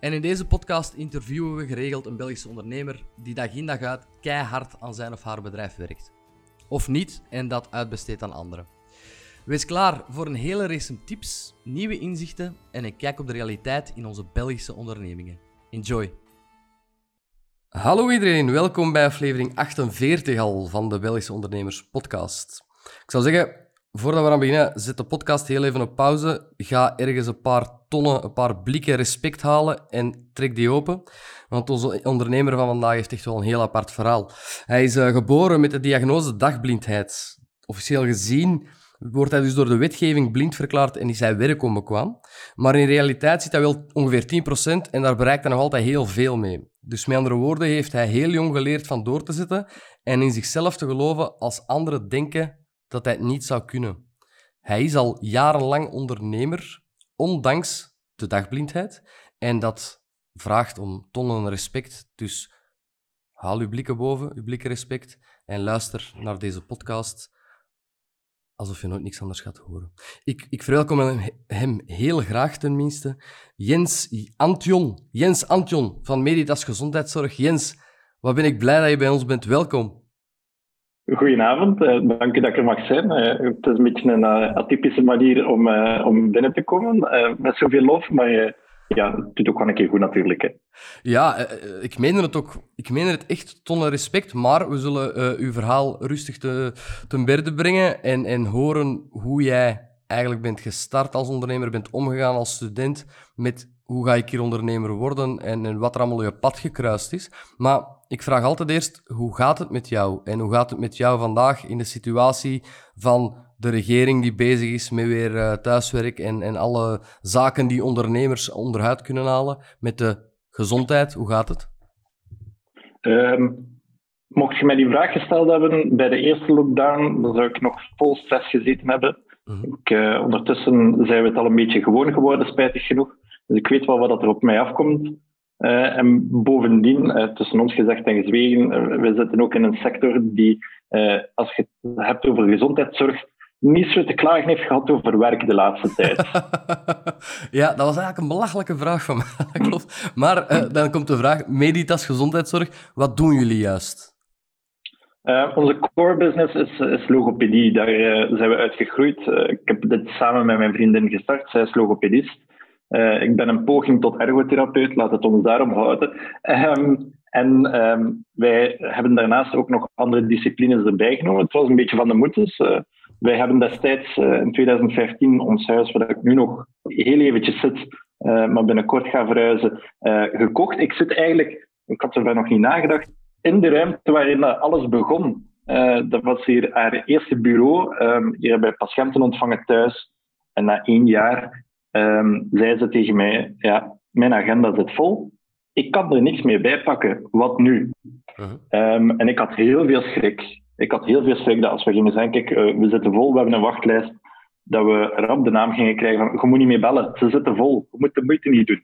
En in deze podcast interviewen we geregeld een Belgische ondernemer die dag in dag uit keihard aan zijn of haar bedrijf werkt. Of niet en dat uitbesteedt aan anderen. Wees klaar voor een hele race tips, nieuwe inzichten en een kijk op de realiteit in onze Belgische ondernemingen. Enjoy! Hallo iedereen, welkom bij aflevering 48 al van de Belgische Ondernemers Podcast. Ik zou zeggen, Voordat we aan beginnen, zet de podcast heel even op pauze. Ga ergens een paar tonnen, een paar blikken respect halen en trek die open. Want onze ondernemer van vandaag heeft echt wel een heel apart verhaal. Hij is uh, geboren met de diagnose dagblindheid. Officieel gezien wordt hij dus door de wetgeving blind verklaard en is hij werk onbekwaam. Maar in realiteit zit hij wel ongeveer 10% en daar bereikt hij nog altijd heel veel mee. Dus met andere woorden heeft hij heel jong geleerd van door te zetten en in zichzelf te geloven als anderen denken dat hij het niet zou kunnen. Hij is al jarenlang ondernemer, ondanks de dagblindheid. En dat vraagt om tonnen respect. Dus haal uw blikken boven, uw blikken respect. En luister naar deze podcast alsof je nooit niks anders gaat horen. Ik, ik verwelkom hem heel graag tenminste. Jens Antion. Jens Antion van Meditas Gezondheidszorg. Jens, wat ben ik blij dat je bij ons bent. Welkom. Goedenavond, uh, dank u dat ik er mag zijn. Uh, het is een beetje een uh, atypische manier om, om binnen te komen, met zoveel lof, maar ja, het doet ook wel een keer goed natuurlijk. Ja, ik meen het ook. Ik meen het echt tonnen respect, maar we zullen uw verhaal rustig te, ten berde brengen en, en horen hoe jij eigenlijk bent gestart als ondernemer, bent omgegaan als student met hoe ga ik hier ondernemer worden en, en wat er allemaal je pad gekruist is. Maar ik vraag altijd eerst, hoe gaat het met jou? En hoe gaat het met jou vandaag in de situatie van de regering die bezig is met weer uh, thuiswerk en, en alle zaken die ondernemers onderuit kunnen halen? Met de gezondheid, hoe gaat het? Um, mocht je mij die vraag gesteld hebben bij de eerste lockdown, dan zou ik nog vol stress gezeten hebben. Mhm. ik, uh, ondertussen zijn we het al een beetje gewoon geworden, spijtig genoeg. Dus ik weet wel wat er op mij afkomt. Uh, en bovendien, uh, tussen ons gezegd en gezwegen, uh, we zitten ook in een sector die, als je het hebt over gezondheidszorg, niet zo te klagen heeft gehad over werk de laatste tijd. ja, dat was eigenlijk een belachelijke vraag van mij. Klopt. Maar dan komt de vraag, Meditas Gezondheidszorg, wat doen jullie juist? onze core business is, is logopedie. Daar zijn we uitgegroeid. ik heb dit samen met mijn vriendin gestart. Zij is logopedist. Uh, ik ben een poging tot ergotherapeut, laat het ons daarom houden. Um, en um, wij hebben daarnaast ook nog andere disciplines erbij genomen. Het was een beetje van de moeders. Uh, wij hebben destijds uh, in 2015 ons huis, waar ik nu nog heel eventjes zit, maar binnenkort ga verhuizen, gekocht. Ik zit eigenlijk, ik had er nog niet nagedacht, in de ruimte waarin alles begon. dat was hier haar eerste bureau. Um, hier wij patiënten ontvangen thuis. En na één jaar um, zei ze tegen mij, ja, mijn agenda zit vol. Ik kan er niks meer bij pakken. Wat nu? Uh-huh. Um, en ik had heel veel schrik. Ik had heel veel schrik dat als we gingen zeggen, kijk, uh, we zitten vol, we hebben een wachtlijst, dat we rap de naam gingen krijgen van, je moet niet meer bellen, ze zitten vol, je moet de moeite niet doen.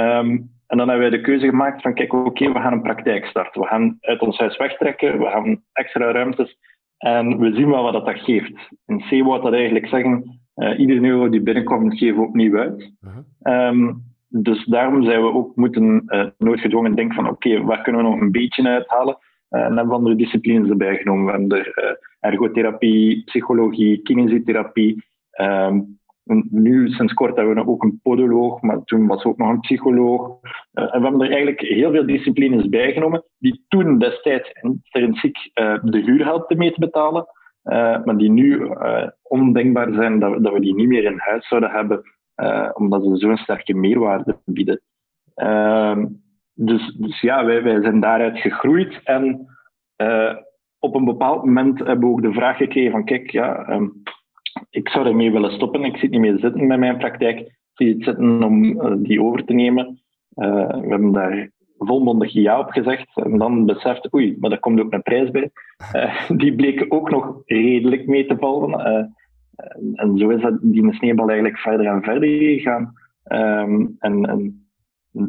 Um, en dan hebben wij de keuze gemaakt van, kijk, oké, okay, we gaan een praktijk starten. We gaan uit ons huis wegtrekken, we gaan extra ruimtes en we zien wel wat dat geeft. In C wou dat eigenlijk zeggen, uh, iedere euro die binnenkomt, geven we opnieuw uit. Uh-huh. Um, dus daarom zijn we ook moeten uh, nooit gedwongen denken van oké, okay, waar kunnen we nog een beetje uithalen? Uh, en hebben we andere disciplines erbij genomen. We hebben er ergotherapie, psychologie, kinesietherapie. Um, nu, sinds kort, hebben we ook een podoloog, maar toen was ook nog een psycholoog. Uh, en we hebben er eigenlijk heel veel disciplines bij genomen, die toen destijds intrinsiek uh, de huur helpten mee te betalen, uh, maar die nu uh, ondenkbaar zijn dat we, dat we die niet meer in huis zouden hebben, uh, omdat ze zo'n sterke meerwaarde bieden. Ehm, dus, dus ja, wij, wij zijn daaruit gegroeid en op een bepaald moment hebben we ook de vraag gekregen van kijk, ja, um, ik zou ermee willen stoppen, ik zit niet meer zitten met mijn praktijk, ik zit zitten om die over te nemen. we hebben daar volmondig ja op gezegd. En dan beseft, oei, maar daar komt ook een prijs bij. die bleek ook nog redelijk mee te vallen. en zo is dat, die sneeuwbal eigenlijk verder en verder gegaan. Ehm, en, en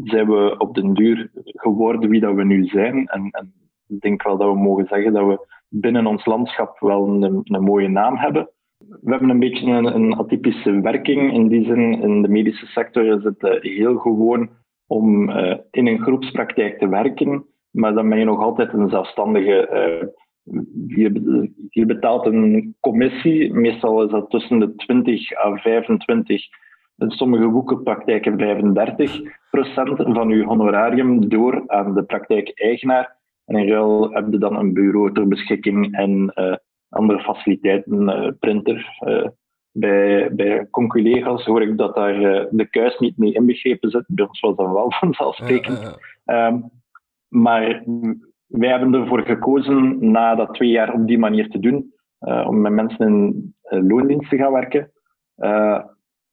zijn we op den duur geworden wie dat we nu zijn. En, en ik denk wel dat we mogen zeggen dat we binnen ons landschap wel een, een mooie naam hebben. We hebben een beetje een, een, atypische werking. In die zin, in de medische sector is het uh, heel gewoon om uh, in een groepspraktijk te werken, maar dan ben je nog altijd een zelfstandige. Je, je, betaalt een commissie, meestal is dat tussen de 20 à 25, in sommige boekenpraktijken 35 procent van je honorarium door aan de praktijkeigenaar. En in ruil heb je dan een bureau ter beschikking en uh, andere faciliteiten, printer. Uh, bij, bij conculega's hoor ik dat daar de kuis niet mee inbegrepen zit. Bij ons was dat wel vanzelfsprekend. Um, maar wij hebben ervoor gekozen na dat twee jaar op die manier te doen, om met mensen in loondienst te gaan werken.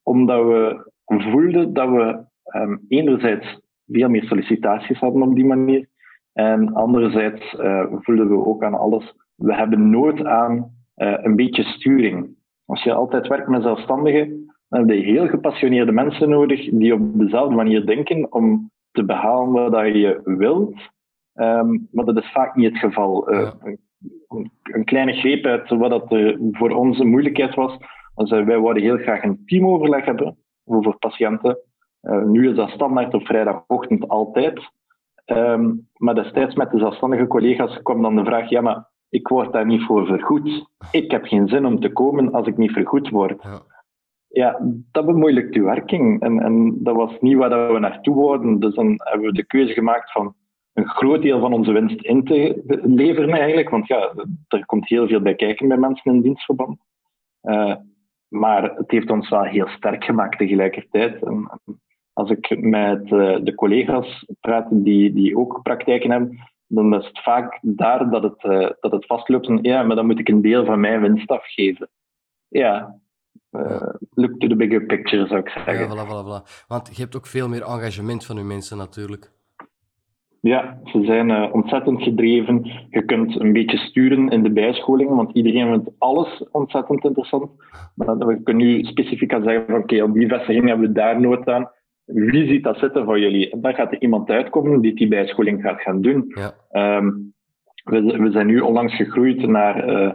omdat we voelden dat we um, enerzijds veel meer sollicitaties hadden op die manier. En anderzijds voelden we ook aan alles, we hebben nood aan een beetje sturing. Als je altijd werkt met zelfstandigen, dan heb je heel gepassioneerde mensen nodig die op dezelfde manier denken om te behalen wat je wilt. Um, maar dat is vaak niet het geval. Uh, een, een, kleine greep uit wat dat er voor ons een moeilijkheid was. wij wouden heel graag een teamoverleg hebben over patiënten. nu is dat standaard op vrijdagochtend altijd. Um, maar destijds met de zelfstandige collega's kwam dan de vraag, ja, maar ik word daar niet voor vergoed. Ik heb geen zin om te komen als ik niet vergoed word. Ja, ja dat bemoeilijkt uw werking. En, en dat was niet waar we naartoe worden. Dus dan hebben we de keuze gemaakt van een groot deel van onze winst in te leveren eigenlijk. Want ja, er komt heel veel bij kijken bij mensen in dienstverband. Uh, maar het heeft ons wel heel sterk gemaakt tegelijkertijd. En, als ik met uh, de collega's praat die, die ook praktijken hebben, dan is het vaak daar dat het, uh, dat het vastloopt. En, ja, maar dan moet ik een deel van mijn winst afgeven. Ja, uh, look to the bigger picture, zou ik zeggen. Ja, voilà, voilà, voilà. Want je hebt ook veel meer engagement van je mensen natuurlijk. Ja, ze zijn ontzettend gedreven. Je kunt een beetje sturen in de bijscholing, want iedereen vindt alles ontzettend interessant. Maar we kunnen nu specifiek gaan zeggen van oké, op die vestiging hebben we daar nood aan wie ziet dat zitten voor jullie? En dan gaat er iemand uitkomen die die bijscholing gaat gaan doen. Ja. Um, we, we, zijn nu onlangs gegroeid naar uh,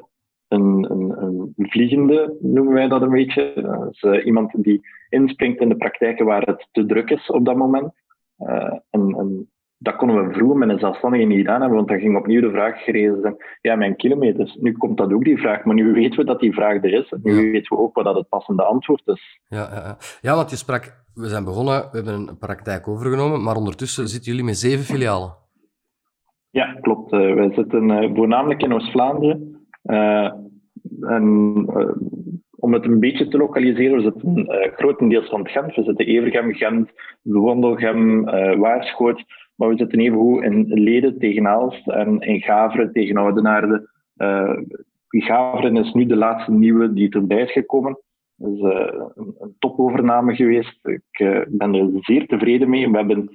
een, een, een, vliegende, noemen wij dat een beetje. Dat is uh, iemand die inspringt in de praktijken waar het te druk is op dat moment. Uh, en, en dat konden we vroeger met een zelfstandige niet gedaan hebben, want dan ging opnieuw de vraag gerezen zijn, ja, mijn kilometers. Nu komt dat ook die vraag, maar nu weten we dat die vraag er is. Nu weten we ook wat dat het passende antwoord is. Ja, ja, ja. ja, want je sprak, we zijn begonnen, we hebben een praktijk overgenomen, maar ondertussen zitten jullie met zeven filialen. Ja, klopt. Uh, wij zitten uh, voornamelijk in Oost-Vlaanderen. Uh, en om het een beetje te lokaliseren, we zitten grotendeels van Gent. We zitten Evergem, Gent, Wandelgem, Waarschoot. Maar we zitten even goed in Leden tegen Aalst en in Gaveren tegen Oudenaarde. Uh, Gaveren is nu de laatste nieuwe die erbij is gekomen. Dat is uh, een, een, topovername geweest. Ik uh, ben er zeer tevreden mee. We hebben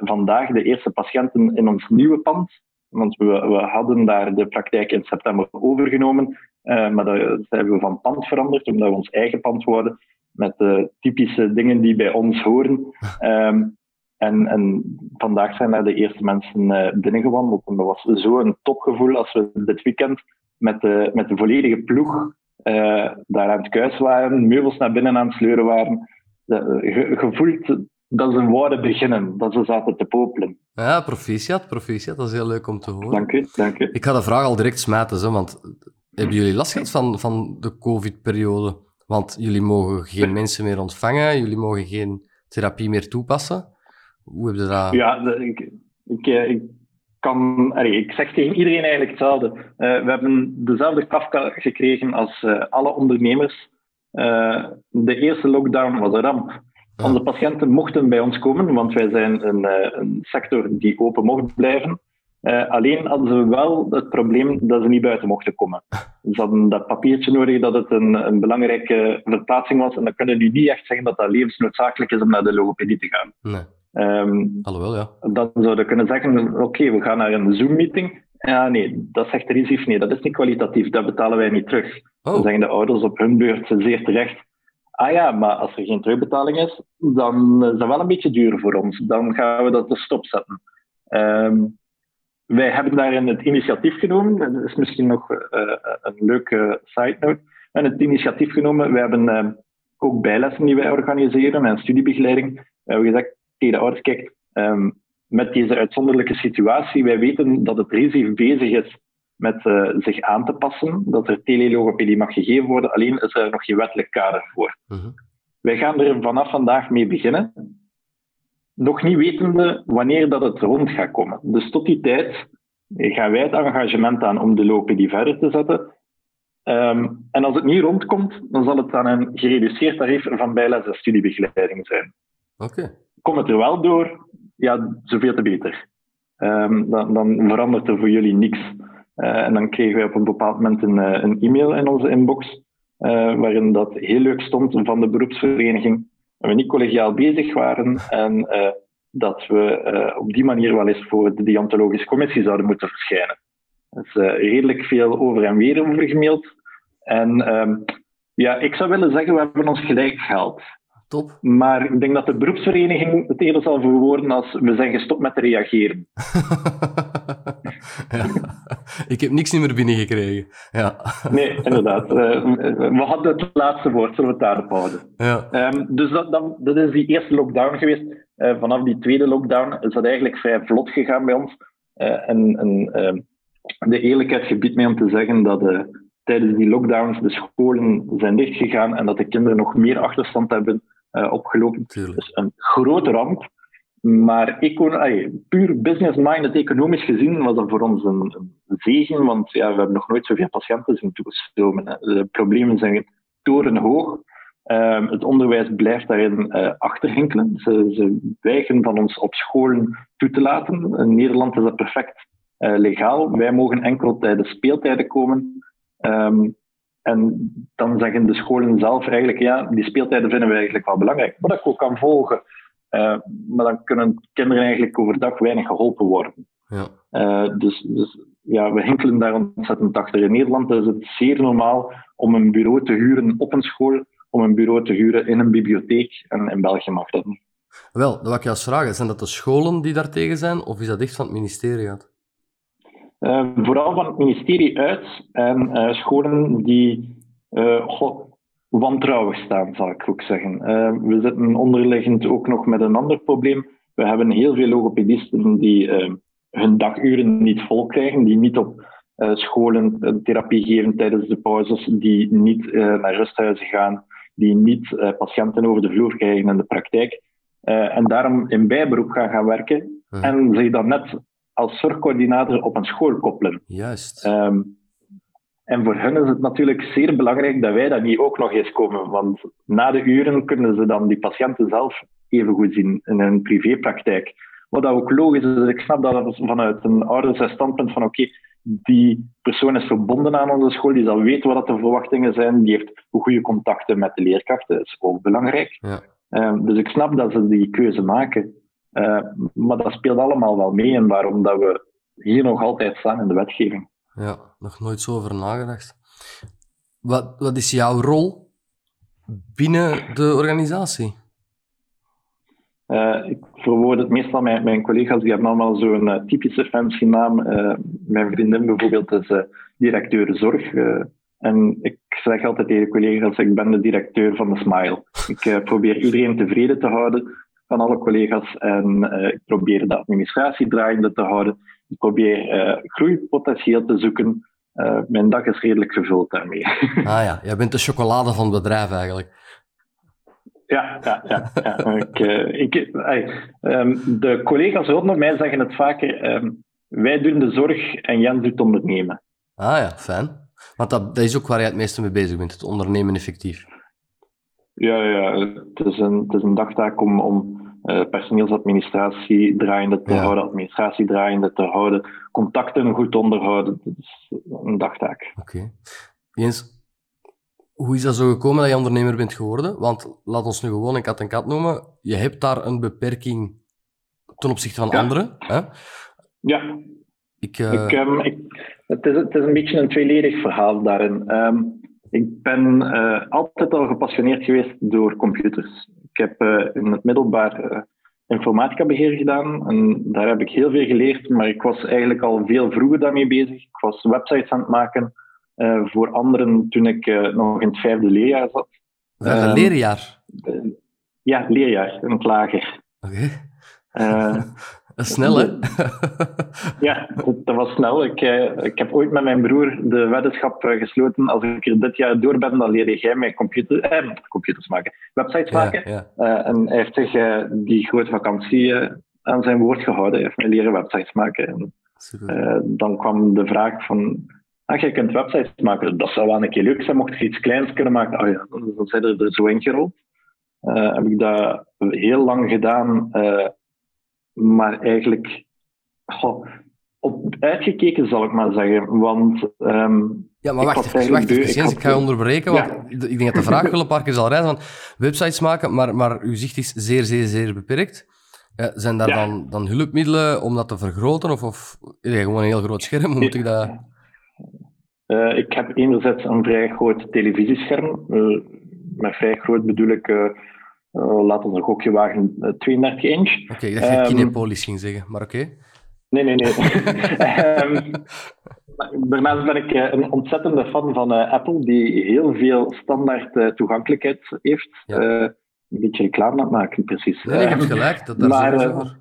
vandaag de eerste patiënten in ons nieuwe pand. Want we, we hadden daar de praktijk in september overgenomen. maar dat hebben we van pand veranderd, omdat we ons eigen pand worden. Met de typische dingen die bij ons horen. Um, En, en vandaag zijn daar de eerste mensen uh, binnengewandeld. En dat was zo'n topgevoel als we dit weekend met de, met de volledige ploeg uh, daar aan het kuis waren, meubels naar binnen aan het sleuren waren. Uh, gevoeld dat ze wouden beginnen, dat ze zaten te popelen. Ja, proficiat, proficiat. Dat is heel leuk om te horen. Dank u, dank u. Ik ga de vraag al direct smijten, zo, want hebben jullie last gehad van, van de COVID-periode? Want jullie mogen geen mensen meer ontvangen, jullie mogen geen therapie meer toepassen. Hoe heb je dat? Ja, ik, ik, eh, ik kan, ik zeg tegen iedereen eigenlijk hetzelfde. Uh, we hebben dezelfde Kafka gekregen als uh, alle ondernemers. Uh, de eerste lockdown was een ramp. Onze patiënten mochten bij ons komen, want wij zijn een, een sector die open mocht blijven. alleen hadden ze wel het probleem dat ze niet buiten mochten komen. Ze hadden dat papiertje nodig dat het een, een belangrijke verplaatsing was. En dan kunnen nu niet echt zeggen dat dat levensnoodzakelijk is om naar de logopedie te gaan. Nee. Um, Alhoewel, ja. Dan zouden kunnen zeggen, oké, we gaan naar een Zoom-meeting. Ja, nee, dat zegt de RISIF, nee, dat is niet kwalitatief, dat betalen wij niet terug. Oh. Dan zeggen de ouders op hun beurt zeer terecht, ah ja, maar als er geen terugbetaling is, dan is dat wel een beetje duur voor ons. Dan gaan we dat te stopzetten. Um, wij hebben daarin het initiatief genomen. Dat is misschien nog uh, een leuke side note. En het initiatief genomen. We hebben uh, ook bijlessen die wij organiseren en studiebegeleiding. We hebben gezegd tegen de ouders, kijk, um, met deze uitzonderlijke situatie, wij weten dat het RISIF bezig is met uh, zich aan te passen, dat er telelogopedie mag gegeven worden, alleen is er nog geen wettelijk kader voor. Uh -huh. Wij gaan er vanaf vandaag mee beginnen, nog niet wetende wanneer dat het rond gaat komen. Dus tot die tijd gaan wij het engagement aan om de logopedie verder te zetten. Um, en als het niet rondkomt, dan zal het aan een gereduceerd tarief van bijles en studiebegeleiding zijn. Oké. Okay. Komt het er wel door, ja, zoveel te beter. Um, dan, dan, verandert er voor jullie niks. Uh, en dan kregen wij op een bepaald moment een, uh, een e-mail in onze inbox, uh, waarin dat heel leuk stond van de beroepsvereniging, dat we niet collegiaal bezig waren en dat we op die manier wel eens voor de deontologische commissie zouden moeten verschijnen. Er is redelijk veel over en weer over gemaild. En um, ja, ik zou willen zeggen, we hebben ons gelijk gehaald. Top. Maar ik denk dat de beroepsvereniging het eerder zal verwoorden als we zijn gestopt met te reageren. ja. Ik heb niks meer binnengekregen. Ja. Nee, inderdaad. Uh, we hadden het laatste woord, zullen we het daarop houden. Ja. Um, dus dat, dat, dat, is die eerste lockdown geweest. Uh, vanaf die tweede lockdown is dat eigenlijk vrij vlot gegaan bij ons. Uh, en en de eerlijkheid gebiedt mij om te zeggen dat tijdens die lockdowns de scholen zijn dichtgegaan en dat de kinderen nog meer achterstand hebben uh, opgelopen. Tuurlijk. Dus een grote ramp. Maar puur business-minded, economisch gezien, was dat voor ons een, een zegen, want ja, we hebben nog nooit zoveel patiënten zien toestromen. De problemen zijn torenhoog. Uh, het onderwijs blijft daarin uh, achterhinkelen. Ze, ze weigeren van ons op scholen toe te laten. In Nederland is dat perfect uh, legaal. Wij mogen enkel tijdens speeltijden komen. Um, en dan zeggen de scholen zelf eigenlijk, ja, die speeltijden vinden we eigenlijk wel belangrijk. Wat ik ook kan volgen. Uh, maar dan kunnen kinderen eigenlijk overdag weinig geholpen worden. Ja. Uh, dus, dus ja, we hinkelen daar ontzettend achter. In Nederland is het zeer normaal om een bureau te huren op een school, om een bureau te huren in een bibliotheek. En in België mag dat niet. Wel, dat wil ik juist vragen. Zijn dat de scholen die daartegen zijn, of is dat echt van het ministerie uit? Uh, vooral van het ministerie uit en uh, scholen die god, wantrouwig staan, zal ik ook zeggen. we zitten onderliggend ook nog met een ander probleem. We hebben heel veel logopedisten die hun daguren niet vol krijgen, die niet op scholen therapie geven tijdens de pauzes, die niet naar rusthuizen gaan, die niet patiënten over de vloer krijgen in de praktijk. en daarom in bijberoep gaan gaan werken en zich dan net als zorgcoördinator op een school koppelen. Juist. Um, en voor hen is het natuurlijk zeer belangrijk dat wij dat niet ook nog eens komen. Want na de uren kunnen ze dan die patiënten zelf even goed zien in hun privépraktijk. Wat ook logisch is, ik snap dat vanuit een ouders standpunt van oké, okay, die persoon is verbonden aan onze school, die zal weten wat de verwachtingen zijn, die heeft goede contacten met de leerkrachten, dat is ook belangrijk. Ja. Um, dus ik snap dat ze die keuze maken. Uh, maar dat speelt allemaal wel mee en waarom dat we hier nog altijd staan in de wetgeving. Ja, nog nooit zo over nagedacht. Wat, wat is jouw rol binnen de organisatie? Uh, ik verwoord het meestal, mijn, mijn collega's die hebben allemaal zo'n uh, typische fancy naam. Mijn vriendin bijvoorbeeld is directeur zorg. en ik zeg altijd tegen collega's, ik ben de directeur van de Smile. Ik probeer iedereen tevreden te houden van alle collega's en ik probeer de administratie draaiende te houden. Ik probeer uh, groeipotentieel te zoeken. Uh, mijn dag is redelijk gevuld daarmee. ah ja, jij bent de chocolade van het bedrijf eigenlijk. Ja, ja, ja. ja. ik, ik, um, de collega's rondom mij zeggen het vaker. Um, wij doen de zorg en Jan doet ondernemen. Ah ja, fijn. Want dat, dat is ook waar jij het meeste mee bezig bent, het ondernemen effectief. Ja, ja het, is een, het is een dagtaak om, om uh, personeelsadministratie draaiende te Ja. houden, administratie draaiende te houden, contacten goed onderhouden. Dat is een dagtaak. Oké. Jens, hoe is dat zo gekomen dat je ondernemer bent geworden? Want laat ons nu gewoon een kat en kat noemen. Je hebt daar een beperking ten opzichte van anderen. Hè? Ja. Ik, uh... ik, um, ik, het, is, het is een beetje een tweeledig verhaal daarin. Um, ik ben uh, altijd al gepassioneerd geweest door computers. Ik heb uh, in het middelbaar informatica beheer gedaan en daar heb ik heel veel geleerd, maar ik was eigenlijk al veel vroeger daarmee bezig. Ik was websites aan het maken voor anderen toen ik nog in het vijfde leerjaar zat. Um, leerjaar? ja, leerjaar, in het lager. Oké. Okay. snel, hè? ja, dat was snel. Ik, uh, ik heb ooit met mijn broer de weddenschap uh, gesloten. Als ik er dit jaar door ben, dan leer jij mij computer, eh, computers maken, websites maken. Ja, ja. en hij heeft zich die grote vakantie aan zijn woord gehouden. Hij heeft mij leren websites maken. En, dan kwam de vraag van... Ah, jij kunt websites maken. Dat zou wel een keer leuk zijn, mocht je iets kleins kunnen maken. Oh ja, dan zijn er, er zo ingerold. heb ik dat heel lang gedaan maar eigenlijk goh, op uitgekeken, zal ik maar zeggen. Want. Um, ja, maar wacht, wacht, wacht ik, ik ga je onderbreken, want ik denk dat de vraag wel een paar keer zal rijden van websites maken, maar, maar uw zicht is zeer, zeer, zeer beperkt. Uh, zijn daar dan, dan hulpmiddelen om dat te vergroten? Of, of is gewoon een heel groot scherm? Hoe moet ik dat... Uh, ik heb enerzijds een vrij groot televisiescherm. Uh, met vrij groot bedoel ik uh, laten we een gokje wagen, 32 inch. Oké, okay, dat je um, Kinepolis ging zeggen, maar oké. Okay. Nee, nee, nee. um, daarnaast ben ik uh, een ontzettende fan van uh, Apple, die heel veel standaard toegankelijkheid heeft. Ja. een beetje reclame aan het maken, precies. Ja, je hebt gelijk, dat daar maar,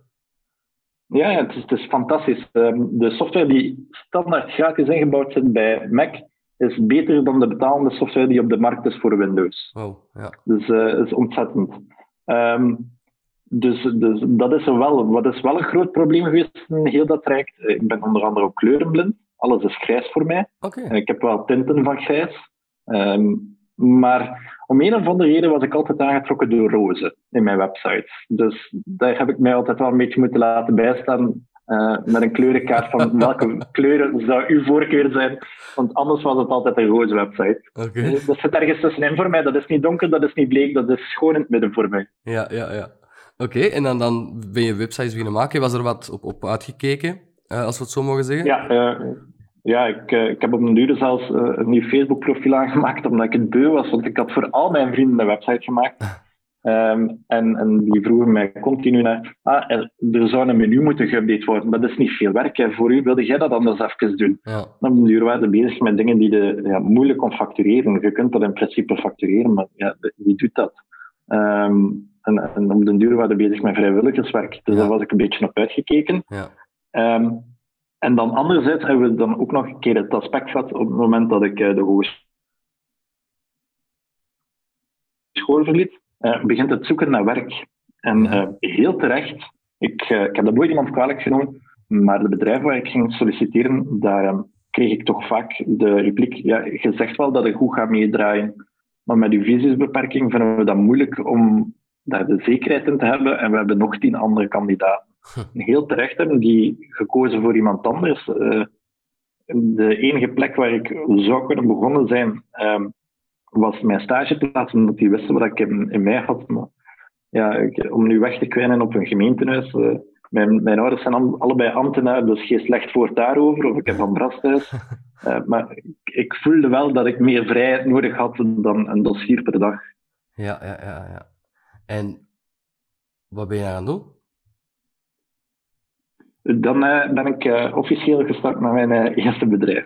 ja, het is, het is fantastisch. Um, de software die standaard gratis ingebouwd zit bij Mac, is beter dan de betalende software die op de markt is voor Windows. Oh, ja. Dus uh, is ontzettend. Um, dus, dus dat is wel, wat is wel een groot probleem geweest in heel dat traject. Eh, ik ben onder andere ook kleurenblind. Alles is grijs voor mij. Okay. Ik heb wel tinten van grijs. Um, maar om een of andere reden was ik altijd aangetrokken door rozen in mijn websites. Dus daar heb ik mij altijd wel een beetje moeten laten bijstaan uh, met een kleurenkaart van welke kleuren zou uw voorkeur zijn. Want anders was het altijd een roze website. Okay. Dat zit ergens tussenin voor mij. Dat is niet donker, dat is niet bleek, dat is gewoon in het midden voor mij. Ja, ja, ja. Oké, en dan, dan ben je websites beginnen maken. Was er wat op, op uitgekeken, uh, als we het zo mogen zeggen? Ja, uh, ja ik, ik heb op een duur zelfs een nieuw Facebook-profiel aangemaakt, omdat ik het beu was. Want ik had voor al mijn vrienden een website gemaakt. Um, en, en, die vroegen mij continu naar, ah, er, er, zou een menu moeten geüpdate worden. Dat is niet veel werk hè. voor u. Wilde jij dat anders even doen? Ja. Dan duur waren we bezig met dingen die de, ja, moeilijk om factureren. Je kunt dat in principe factureren, maar ja, wie doet dat? Um, en, en op den duur waren we bezig met vrijwilligerswerk. Dus ja. daar was ik een beetje op uitgekeken. Ja. Um, en dan anderzijds hebben we dan ook nog een keer het aspect gehad op het moment dat ik uh, de hogeschool verliet uh, begint het zoeken naar werk. En uh, heel terecht, ik, uh, ik heb dat nooit iemand kwalijk genomen, maar de bedrijven waar ik ging solliciteren, daar um, kreeg ik toch vaak de repliek, ja, je zegt wel dat ik goed ga meedraaien, maar met uw visiesbeperking vinden we dat moeilijk om daar de zekerheid in te hebben en we hebben nog tien andere kandidaten. Heel terecht hebben die gekozen voor iemand anders. de enige plek waar ik zou kunnen begonnen zijn, um, was mijn stageplaats, omdat die wisten wat ik in, in mij had. Maar, ja, ik, om nu weg te kwijnen op een gemeentehuis. Uh, mijn, mijn ouders zijn allebei ambtenaren, dus geen slecht woord daarover. Of ik heb een brasthuis. Uh, maar ik, ik, voelde wel dat ik meer vrijheid nodig had dan een dossier per dag. Ja, ja, ja. ja. En wat ben je aan het doen? Dan uh, ben ik officieel gestart met mijn eerste bedrijf.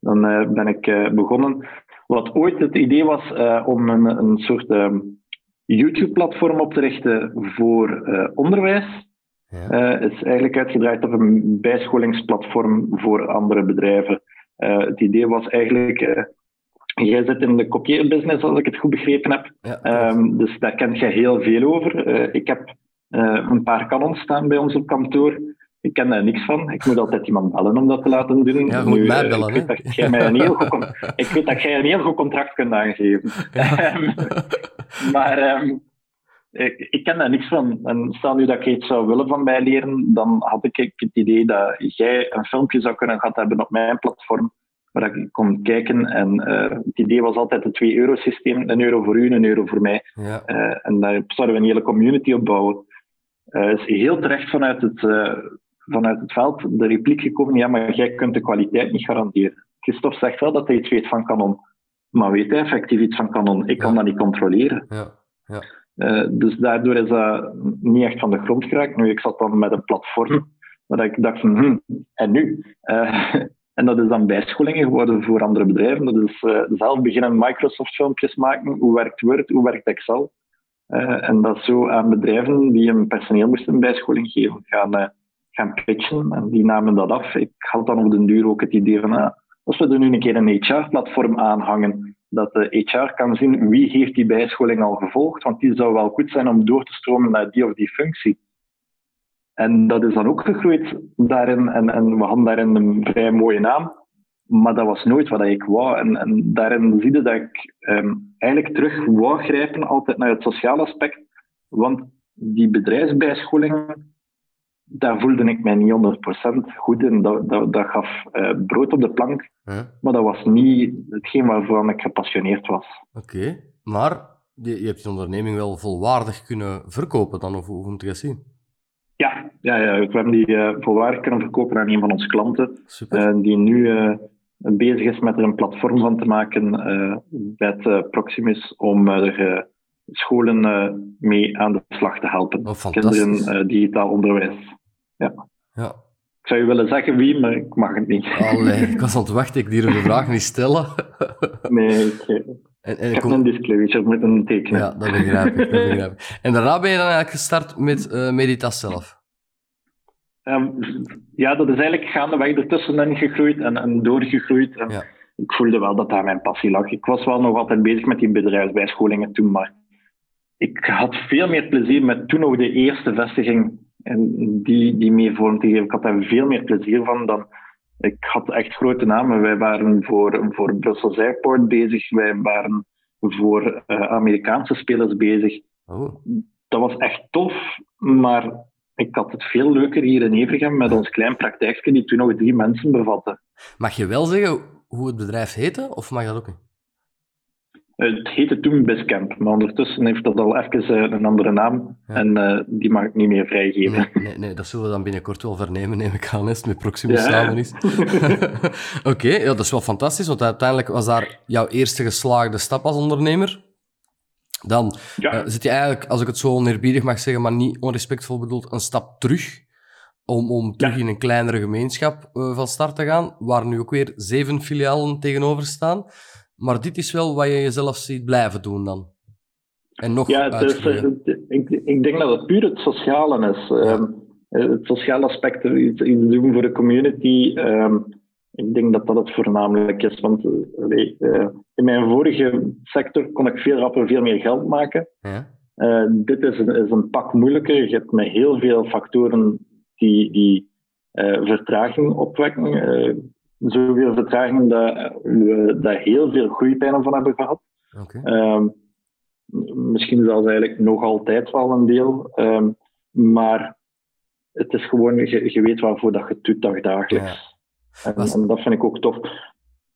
dan ben ik begonnen wat ooit het idee was uh, om een, een soort um, YouTube-platform op te richten voor uh, onderwijs, ja. uh, is eigenlijk uitgedraaid op een bijscholingsplatform voor andere bedrijven. het idee was eigenlijk. Jij zit in de kopieerbusiness, als ik het goed begrepen heb. Ja, um, dus daar kent je heel veel over. ik heb een paar kanons staan bij ons op kantoor ik ken daar niks van. Ik moet altijd iemand bellen om dat te laten doen. Ja, moet mij bellen, ik, weet dat jij mij een heel goed, ik weet dat jij een heel goed contract kunt aangeven. Ehm, maar um, ik, ik, ken daar niks van. En stel nu dat ik iets zou willen van mij leren, dan had ik het idee dat jij een filmpje zou kunnen gehad hebben op mijn platform, waar ik kon kijken. En uh, het idee was altijd het 2-euro-systeem. Een euro voor u, een euro voor mij. Ja. Uh, en daar zouden we een hele community op bouwen. uh, is heel terecht vanuit het, vanuit het veld de repliek gekomen, ja, maar jij kunt de kwaliteit niet garanderen. Christophe zegt wel dat hij iets weet van Canon, maar weet hij effectief iets van Canon? Ik kan dat niet controleren. Ja. Ja. Uh, dus daardoor is dat niet echt van de grond geraakt. Nu, ik zat dan met een platform waar ik dacht van, hm, en nu? Uh, en dat is dan bijscholingen geworden voor andere bedrijven. Dat is uh, zelf beginnen Microsoft-filmpjes maken. Hoe werkt Word? Hoe werkt Excel? en dat zo aan bedrijven die een personeel moesten bijscholing geven gaan, gaan pitchen. En die namen dat af. Ik had dan op den duur ook het idee van, ah, als we er nu een keer een HR-platform aanhangen, dat de HR kan zien wie heeft die bijscholing al gevolgd, want die zou wel goed zijn om door te stromen naar die of die functie. En dat is dan ook gegroeid daarin, en, en we hadden daarin een vrij mooie naam, maar dat was nooit wat ik wou. En, en daarin zie je dat ik um, eigenlijk terug wou grijpen altijd naar het sociale aspect, want die bedrijfsbijscholingen, daar voelde ik mij niet 100% goed in. Dat, dat, dat gaf uh, brood op de plank, maar dat was niet hetgeen waarvoor ik gepassioneerd was. Oké, maar je, je, hebt je onderneming wel volwaardig kunnen verkopen dan, of hoe moet je dat zien? Ja, ja, ja, we hebben die uh, volwaardig kunnen verkopen aan een van onze klanten, uh, die nu bezig is met er een platform van te maken met Proximus om er scholen mee aan de slag te helpen. Oh, Kinderen digitaal onderwijs. Ja. ja. Ik zou je willen zeggen wie, maar ik mag het niet. Allee, ik was aan het wachten, ik durf de vraag niet stellen. nee, ik, en, en ik heb een disclosure moeten tekenen. Ja, dat begrijp ik, dat begrijp ik. En daarna ben je dan eigenlijk gestart met uh, Meditas zelf? Um, ja, dat is eigenlijk gaandeweg ertussenin gegroeid en, en doorgegroeid. En ja. Ik voelde wel dat daar mijn passie lag. Ik was wel nog altijd bezig met die bedrijfsbijscholingen toen, maar ik had veel meer plezier met toen nog de eerste vestiging en die, die mee vorm te geven. Ik had daar veel meer plezier van dan. Ik had echt grote namen. Wij waren voor, voor Brussels Airport bezig. Wij waren voor uh, Amerikaanse spelers bezig. Oh. Dat was echt tof, maar ik had het veel leuker hier in Evergem met ons klein praktijkje die toen nog drie mensen bevatte. Mag je wel zeggen hoe het bedrijf heette, of mag dat ook niet? Het heette toen Biscamp, maar ondertussen heeft dat al even eh, een andere naam en uh, die mag ik niet meer vrijgeven. Nee, nee, nee, dat zullen we dan binnenkort wel vernemen, neem ik aan, als het met Proximus ja. samen is. Oké, okay, ja, dat is wel fantastisch, want uiteindelijk was daar jouw eerste geslaagde stap als ondernemer. Dan ja. uh, zit je eigenlijk, als ik het zo oneerbiedig mag zeggen, maar niet onrespectvol bedoeld, een stap terug om, om terug in een kleinere gemeenschap van start te gaan, waar nu ook weer zeven filialen tegenover staan. Maar dit is wel wat je jezelf ziet blijven doen dan. En nog ja, het is, ik, ik, denk dat het puur het sociale is. Ja. Um, het sociale aspect, iets, iets, doen voor de community. Um, ik denk dat dat het voornamelijk is. Want uh, in mijn vorige sector kon ik veel rapper veel meer geld maken. Ja. Uh, dit is een, is een pak moeilijker. Je hebt met heel veel factoren die, die vertraging opwekken zoveel vertraging dat we daar heel veel groeipijnen van hebben gehad. Okay. Um, misschien zelfs eigenlijk nog altijd wel een deel. Um, maar het is gewoon, je, je, weet waarvoor dat je het doet dagdagelijks. Ja. En, en, dat vind ik ook tof.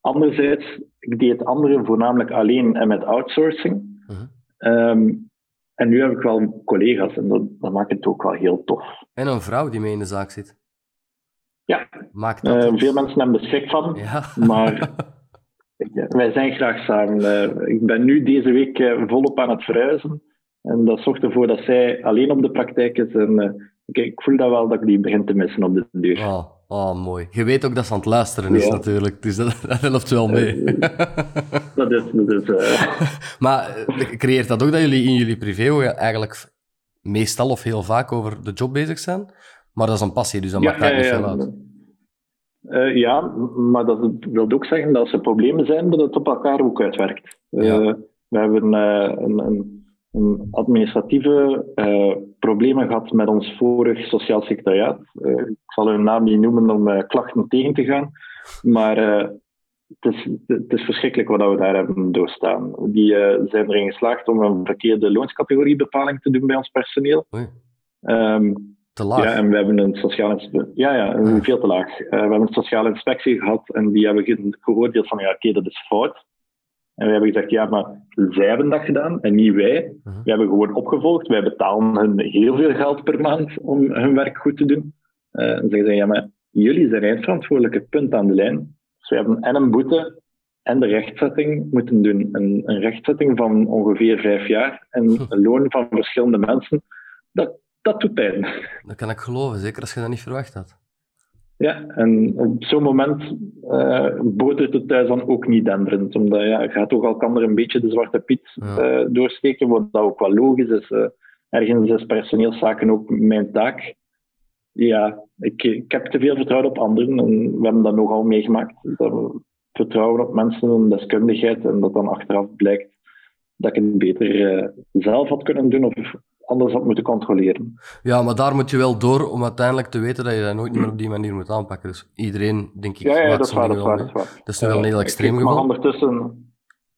Anderzijds, ik deed het andere voornamelijk alleen en met outsourcing. Uh -huh. um, en nu heb ik wel collega's en dat, dat maakt het ook wel heel tof. En een vrouw die mee in de zaak zit. Ja, Maakt dat uh, veel mensen hebben er schrik van, ja. maar wij zijn graag samen. Uh, ik ben nu deze week uh, volop aan het verhuizen en dat zorgt ervoor dat zij alleen op de praktijk is en ik, ik, voel dat wel dat ik die begin te missen op de deur. Oh, oh mooi. Je weet ook dat ze aan het luisteren is ja. natuurlijk, dus dat, dat helpt wel mee. dat is... Dat is maar creëert dat ook dat jullie in jullie privé eigenlijk meestal of heel vaak over de job bezig zijn? Maar dat is een passie, dus dat ja, maakt niet veel uit. Uh, ja, maar dat wil ook zeggen dat als er problemen zijn, dat het op elkaar ook uitwerkt. Uh, we hebben uh, een, een, een, administratieve problemen gehad met ons vorig sociaal secretariaat. ik zal hun naam niet noemen om klachten tegen te gaan, maar het is, het is verschrikkelijk wat we daar hebben doorstaan. Die zijn erin geslaagd om een verkeerde loonscategoriebepaling te doen bij ons personeel. Um, te laag. Ja, en we hebben een sociale. Ja, ja, Ah. veel te laag. Uh, we hebben een sociale inspectie gehad en die hebben ge geoordeeld van ja, oké, okay, dat is fout. En we hebben gezegd, ja, maar zij hebben dat gedaan en niet wij. Mhm. We hebben gewoon opgevolgd. Wij betalen hun heel veel geld per maand om hun werk goed te doen. Eh, en zeggen ze, ja, maar jullie zijn eindverantwoordelijke punt aan de lijn. Dus we hebben en een boete en de rechtzetting moeten doen. Een, een rechtzetting van ongeveer vijf jaar en een loon van verschillende mensen. Dat, dat doet pijn. Dat kan ik geloven, zeker als je dat niet verwacht had. Ja, en op zo'n moment uh, botert het thuis dan ook niet denderend. Omdat ja, je gaat toch elkaar een beetje de zwarte piet Ja. uh, doorsteken, wat dat ook wel logisch is. Uh, ergens is personeelszaken ook mijn taak. Ja, ik, ik heb te veel vertrouwen op anderen en we hebben dat nogal meegemaakt. Dat we vertrouwen op mensen en deskundigheid en dat dan achteraf blijkt dat ik het beter zelf had kunnen doen of anders had moeten controleren. Ja, maar daar moet je wel door om uiteindelijk te weten dat je dat nooit meer op die manier moet aanpakken. Dus iedereen, denk ik, ja, ja, dat is waar, dat waar, dat is waar. Dat is nu wel een heel extreem ik, maar geval. ondertussen,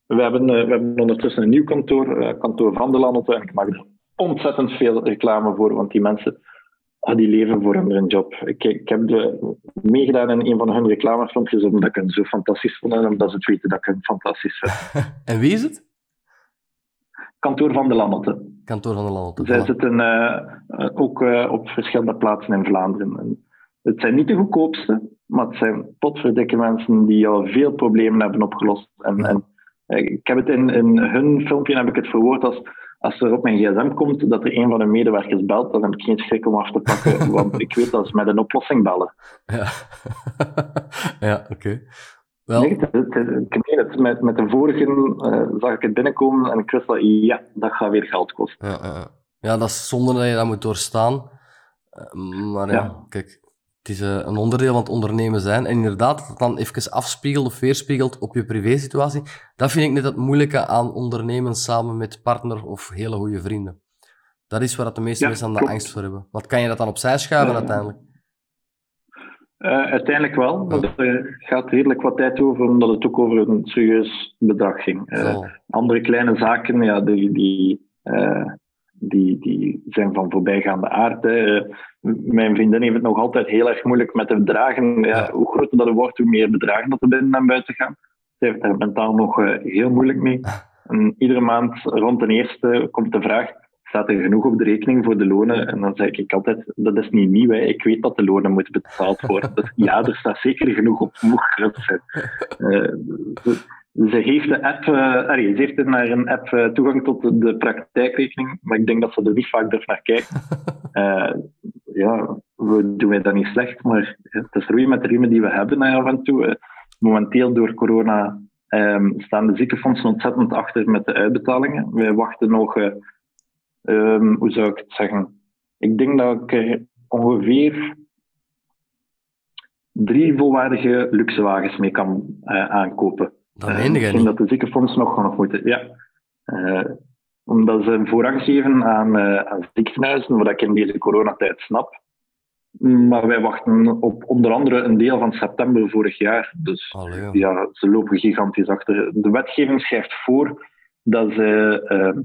we hebben, uh, we hebben ondertussen een nieuw kantoor, uh, kantoor van de Landhout, en ik maak er ontzettend veel reclame voor, want die mensen ah, die leven voor hun job. Ik, ik heb de, meegedaan in een van hun reclamefilmpjes omdat ik hen zo fantastisch vond en omdat ze het weten dat ik hen fantastisch vind. en wie is het? Kantoor van de Landhout. Kantoor van de. Zij zitten uh, ook uh, op verschillende plaatsen in Vlaanderen. En het zijn niet de goedkoopste, maar het zijn potverdikke mensen die al veel problemen hebben opgelost. En, ja. en ik heb het in, in hun filmpje heb ik het verwoord als als er op mijn gsm komt dat er een van de medewerkers belt, dan heb ik geen schrik om af te pakken, want ik weet dat ze met een oplossing bellen. Ja, ja oké. Okay. Wel... Nee, het, het, het, het, met, met de vorige uh, zag ik het binnenkomen en ik wist dat, ja, dat gaat weer geld kosten. Ja, ja. ja dat is zonder dat je dat moet doorstaan. Uh, maar ja, ja, kijk, het is een onderdeel van het ondernemen zijn. En inderdaad, dat het dan even afspiegelt of weerspiegelt op je privésituatie. Dat vind ik net het moeilijke aan ondernemen samen met partner of hele goede vrienden. Dat is waar dat de meeste mensen aan de klopt. angst voor hebben. Wat kan je dat dan opzij schuiven uiteindelijk? Uh, uiteindelijk wel, maar er gaat redelijk wat tijd over, omdat het ook over een serieus bedrag ging. Uh, Zo. andere kleine zaken, ja, die, die, uh, die, die zijn van voorbijgaande aard. Hè. Mijn vriendin heeft het nog altijd heel erg moeilijk met de bedragen. Ja, hoe groter dat het wordt, hoe meer bedragen dat er binnen en buiten gaan. Ze heeft daar mentaal nog heel moeilijk mee. En iedere maand rond de eerste komt de vraag, staat er genoeg op de rekening voor de lonen? En dan zeg ik altijd, dat is niet nieuw. Hè. Ik weet dat de lonen moeten betaald worden. Dus ja, er staat zeker genoeg op. Het moet zijn. Uh, ze, ze, heeft de app, uh, allee, ze heeft in haar een app uh, toegang tot de, de, praktijkrekening, maar ik denk dat ze er niet vaak durft naar kijkt. ja, we doen dat niet slecht, maar het is roeien met de riemen die we hebben af en toe. momenteel door corona um, staan de ziekenfondsen ontzettend achter met de uitbetalingen. Wij wachten nog Um, hoe zou ik het zeggen? Ik denk dat ik er ongeveer drie volwaardige luxe wagens mee kan uh, aankopen. Dat meen je uh, niet? dat de ziekenfonds nog nog moeten. Ja. Uh, omdat ze voorrang geven aan, aan ziekenhuizen, wat ik in deze coronatijd snap. Maar wij wachten op onder andere een deel van september vorig jaar. Dus Allee, ja. ja, ze lopen gigantisch achter. De wetgeving schrijft voor dat ze ehm,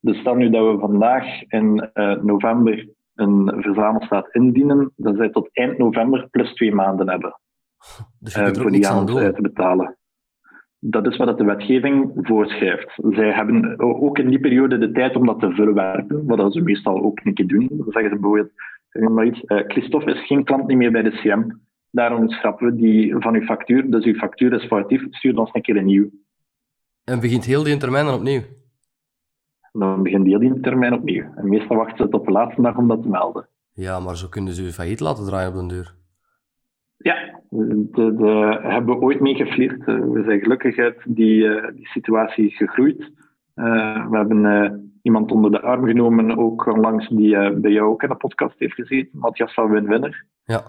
dus stel nu dat we vandaag in uh, november een verzamelstaat indienen, dan zij tot eind november plus twee maanden hebben dus je uh, voor die aan uit te betalen. Dat is wat de wetgeving voorschrijft. Zij hebben ook in die periode de tijd om dat te verwerpen, wat ze meestal ook een keer doen. Dan zeggen ze bijvoorbeeld, maar iets, uh, Christophe is geen klant niet meer bij de CM, daarom schrappen we die van uw factuur, dus uw factuur is foutief, stuur ons een keer een nieuw. En begint heel die termijn dan opnieuw? Dan begint heel die termijn opnieuw. En meestal wachten ze tot de laatste dag om dat te melden. Ja, maar zo kunnen ze u failliet laten draaien op den duur. Ja, daar hebben we ooit mee geflirt. We zijn gelukkig uit die, uh, die situatie gegroeid. Uh, we hebben uh, iemand onder de arm genomen, ook onlangs, die bij jou ook in de podcast heeft gezeten, Matthias van Winwinner. Ja.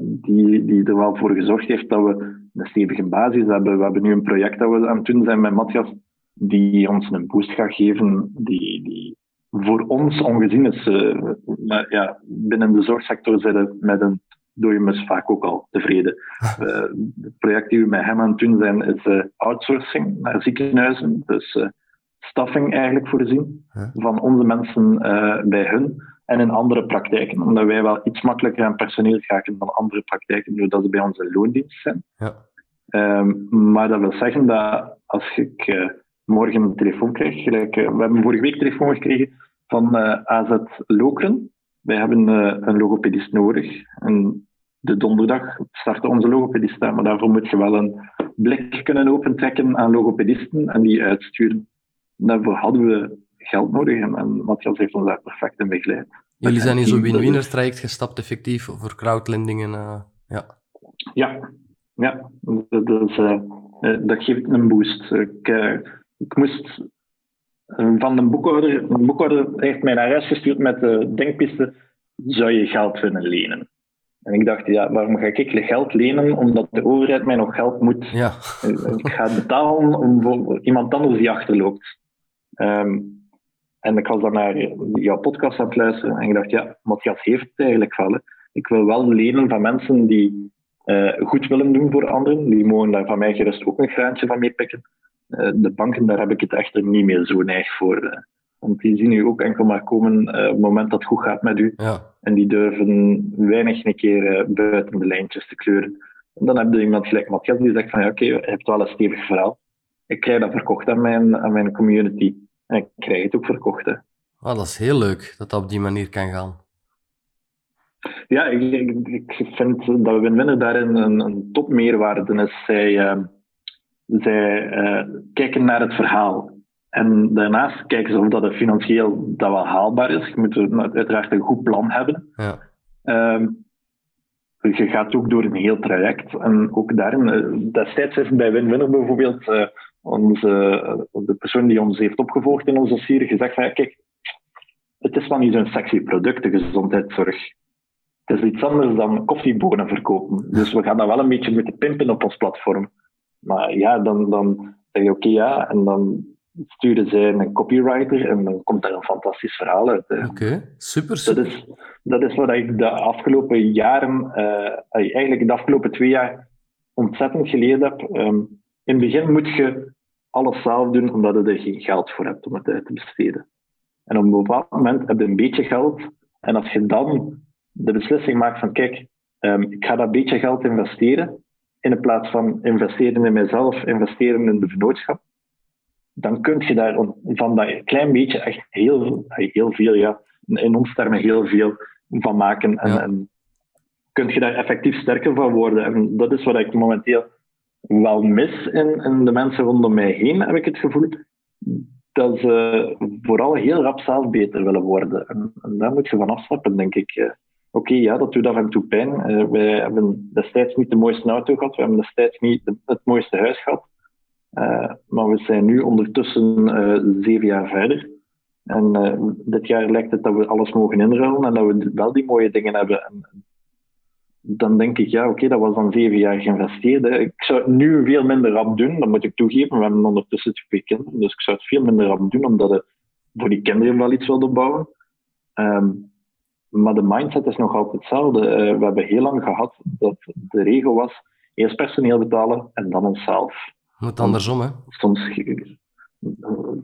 die, die er wel voor gezorgd heeft dat we een stevige basis hebben. We hebben nu een project dat we aan het doen zijn met Matthias, die ons een boost gaat geven, die, die voor ons ongezien is. Uh, maar ja, binnen de zorgsector zitten met een dode mus vaak ook al tevreden. Uh, het project die we met hem aan het doen zijn, is uh, outsourcing naar ziekenhuizen. Dus staffing eigenlijk voorzien van onze mensen bij hun en in andere praktijken. Omdat wij wel iets makkelijker aan personeel geraken dan andere praktijken, doordat ze bij in loondienst zijn. Ja. Ehm, maar dat wil zeggen dat als ik morgen een telefoon krijg, gelijk, we hebben vorige week een telefoon gekregen van AZ Lokeren. Wij hebben een logopedist nodig. En de donderdag starten onze logopedisten, maar daarvoor moet je wel een blik kunnen opentrekken aan logopedisten en die uitsturen. Daarvoor hadden we geld nodig en, en Matthias heeft ons daar perfect in begeleid. Jullie zijn in zo'n win-winner traject gestapt, effectief, voor crowdlending en uh, ja. Ja, ja. Dat, is, uh, dat geeft een boost. Ik, uh, ik moest van een boekhouder, een boekhouder heeft mij naar huis gestuurd met de denkpiste, zou je geld willen lenen? En ik dacht, ja, waarom ga ik geld lenen? Omdat de overheid mij nog geld moet. Ja. Ik ga betalen om voor iemand anders die achterloopt. Um, en ik was dan naar jouw podcast aan het luisteren en ik dacht, ja, Matthias heeft het eigenlijk wel. Hè. Ik wil wel lenen van mensen die uh, goed willen doen voor anderen. Die mogen daar van mij gerust ook een graantje van meepikken. Uh, de banken, daar heb ik het echter niet meer zo neig voor. Uh, want die zien u ook enkel maar komen op het moment dat het goed gaat met u. Ja. En die durven weinig een keer buiten de lijntjes te kleuren. En dan heb je iemand gelijk Matthias die zegt van ja, oké, okay, je hebt wel een stevig verhaal. Ik krijg dat verkocht aan mijn, aan mijn community. En ik krijg het ook verkocht. Hè. Ah, dat is heel leuk dat dat op die manier kan gaan. Ja, ik, ik, ik vind dat Winwinner daarin een, een topmeerwaarde is. Zij, uh, zij uh, kijken naar het verhaal. En daarnaast kijken ze of dat het financieel dat wel haalbaar is. Je moet uiteraard een goed plan hebben. Ja. Uh, je gaat ook door een heel traject. En ook daarin, uh, destijds is bij Winwinner bijvoorbeeld onze, de persoon die ons heeft opgevolgd in onze dossier gezegd van, kijk, het is wel niet zo'n sexy product, de gezondheidszorg. Het is iets anders dan koffiebonen verkopen. Dus we gaan dat wel een beetje moeten pimpen op ons platform. Maar ja, dan, dan zeg je oké, ja, en dan sturen zij een copywriter en dan komt daar een fantastisch verhaal uit. Oké, super, super. Dat is, dat is wat ik de afgelopen jaren, uh, eigenlijk de afgelopen twee jaar ontzettend geleerd heb. Um, in het begin moet je alles zelf doen omdat je er geen geld voor hebt om het uit te besteden. En op een bepaald moment heb je een beetje geld. En als je dan de beslissing maakt van kijk, um, ik ga dat beetje geld investeren, in plaats van investeren in mezelf, investeren in de vennootschap, dan kun je daar van dat klein beetje echt heel, heel veel, ja, in ons termen heel veel van maken. En, ja. en kun je daar effectief sterker van worden. En dat is wat ik momenteel wel mis in, in de mensen rondom mij heen, heb ik het gevoel. Dat ze vooral heel rap zelf beter willen worden. En, en daar moet je van afstappen, denk ik. Oké, ja, dat doet af en toe pijn. Uh, wij hebben destijds niet de mooiste auto gehad, we hebben destijds niet het mooiste huis gehad. Uh, maar we zijn nu ondertussen uh, zeven jaar verder. En dit jaar lijkt het dat we alles mogen inruilen en dat we wel die mooie dingen hebben. En, dan denk ik, ja, oké, dat was dan zeven jaar geïnvesteerd. Hè. Ik zou het nu veel minder rap doen, dat moet ik toegeven. We hebben ondertussen twee kinderen, dus ik zou het veel minder rap doen, omdat het voor die kinderen wel iets wilde bouwen. Um, maar de mindset is nog altijd hetzelfde. Uh, we hebben heel lang gehad dat de regel was, eerst personeel betalen en dan onszelf. Moet andersom, hè? Soms,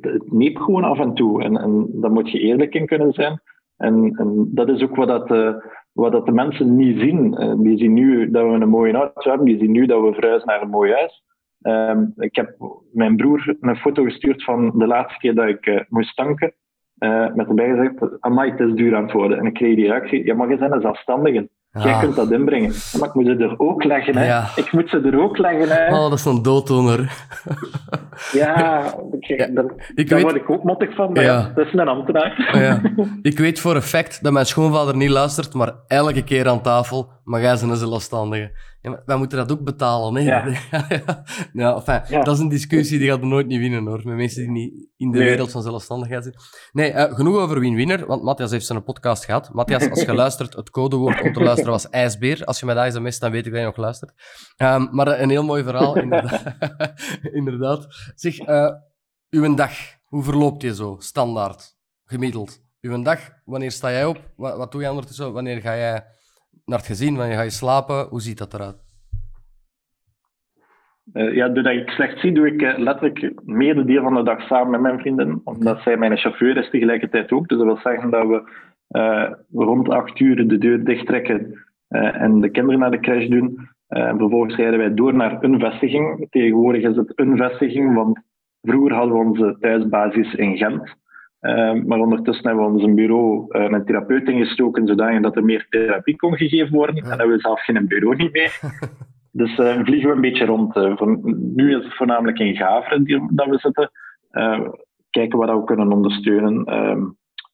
het neemt gewoon af en toe. En, en daar moet je eerlijk in kunnen zijn. En, en dat is ook wat dat... Uh, wat dat de mensen niet zien. Uh, die zien nu dat we een mooie auto hebben, die zien nu dat we verhuizen naar een mooi huis. Um, ik heb mijn broer een foto gestuurd van de laatste keer dat ik uh, moest tanken. Uh, met erbij gezegd, amai, het is duur aan het worden. En ik kreeg die reactie, ja, maar je bent een zelfstandige. Ja. Jij kunt dat inbrengen. Maar ik moet ze er ook leggen, hè. Ja. Ik moet ze er ook leggen, hè. Oh, dat is een dooddoener. ja, ik, ja. ik daar weet... word ik ook mottig van. Ja. Dat is een ambtenaar. ja. Ik weet voor een fact dat mijn schoonvader niet luistert, maar elke keer aan tafel, maar jij bent een zelfstandige. Ja, maar wij moeten dat ook betalen, hè? Ja. ja, enfin, Dat is een discussie die gaat nooit niet winnen, hoor. Met mensen die niet in de nee. wereld van zelfstandigheid zitten. Nee, uh, genoeg over win-winner, want Matthias heeft zijn podcast gehad. Matthias, als je luistert, het codewoord om te luisteren was ijsbeer. Als je mij daar mist, dan weet ik dat je nog luistert. Um, maar een heel mooi verhaal, inderdaad. inderdaad. Zeg, uh, uw dag, hoe verloopt die zo, standaard, gemiddeld? Uw dag, wanneer sta jij op? Wat, wat doe je ondertussen? Wanneer ga jij naar het gezin? Wanneer ga je slapen? Hoe ziet dat eruit? Uh, ja, doordat ik slecht zie, doe ik uh, letterlijk meer deel van de dag samen met mijn vrienden. Omdat zij mijn chauffeur is tegelijkertijd ook. Dus dat wil zeggen dat we uh, rond acht uur de deur dicht trekken en de kinderen naar de crash doen. Vervolgens rijden wij door naar een vestiging. Tegenwoordig is het een vestiging, want vroeger hadden we onze thuisbasis in Gent. Uh, maar ondertussen hebben we ons bureau uh, met therapeut ingestoken, zodat er meer therapie kon gegeven worden. En hebben we zelf geen bureau niet meer. dus vliegen we een beetje rond. Voor, nu is het voornamelijk in Gaveren die, dat we zitten. kijken wat we kunnen ondersteunen. Ehm,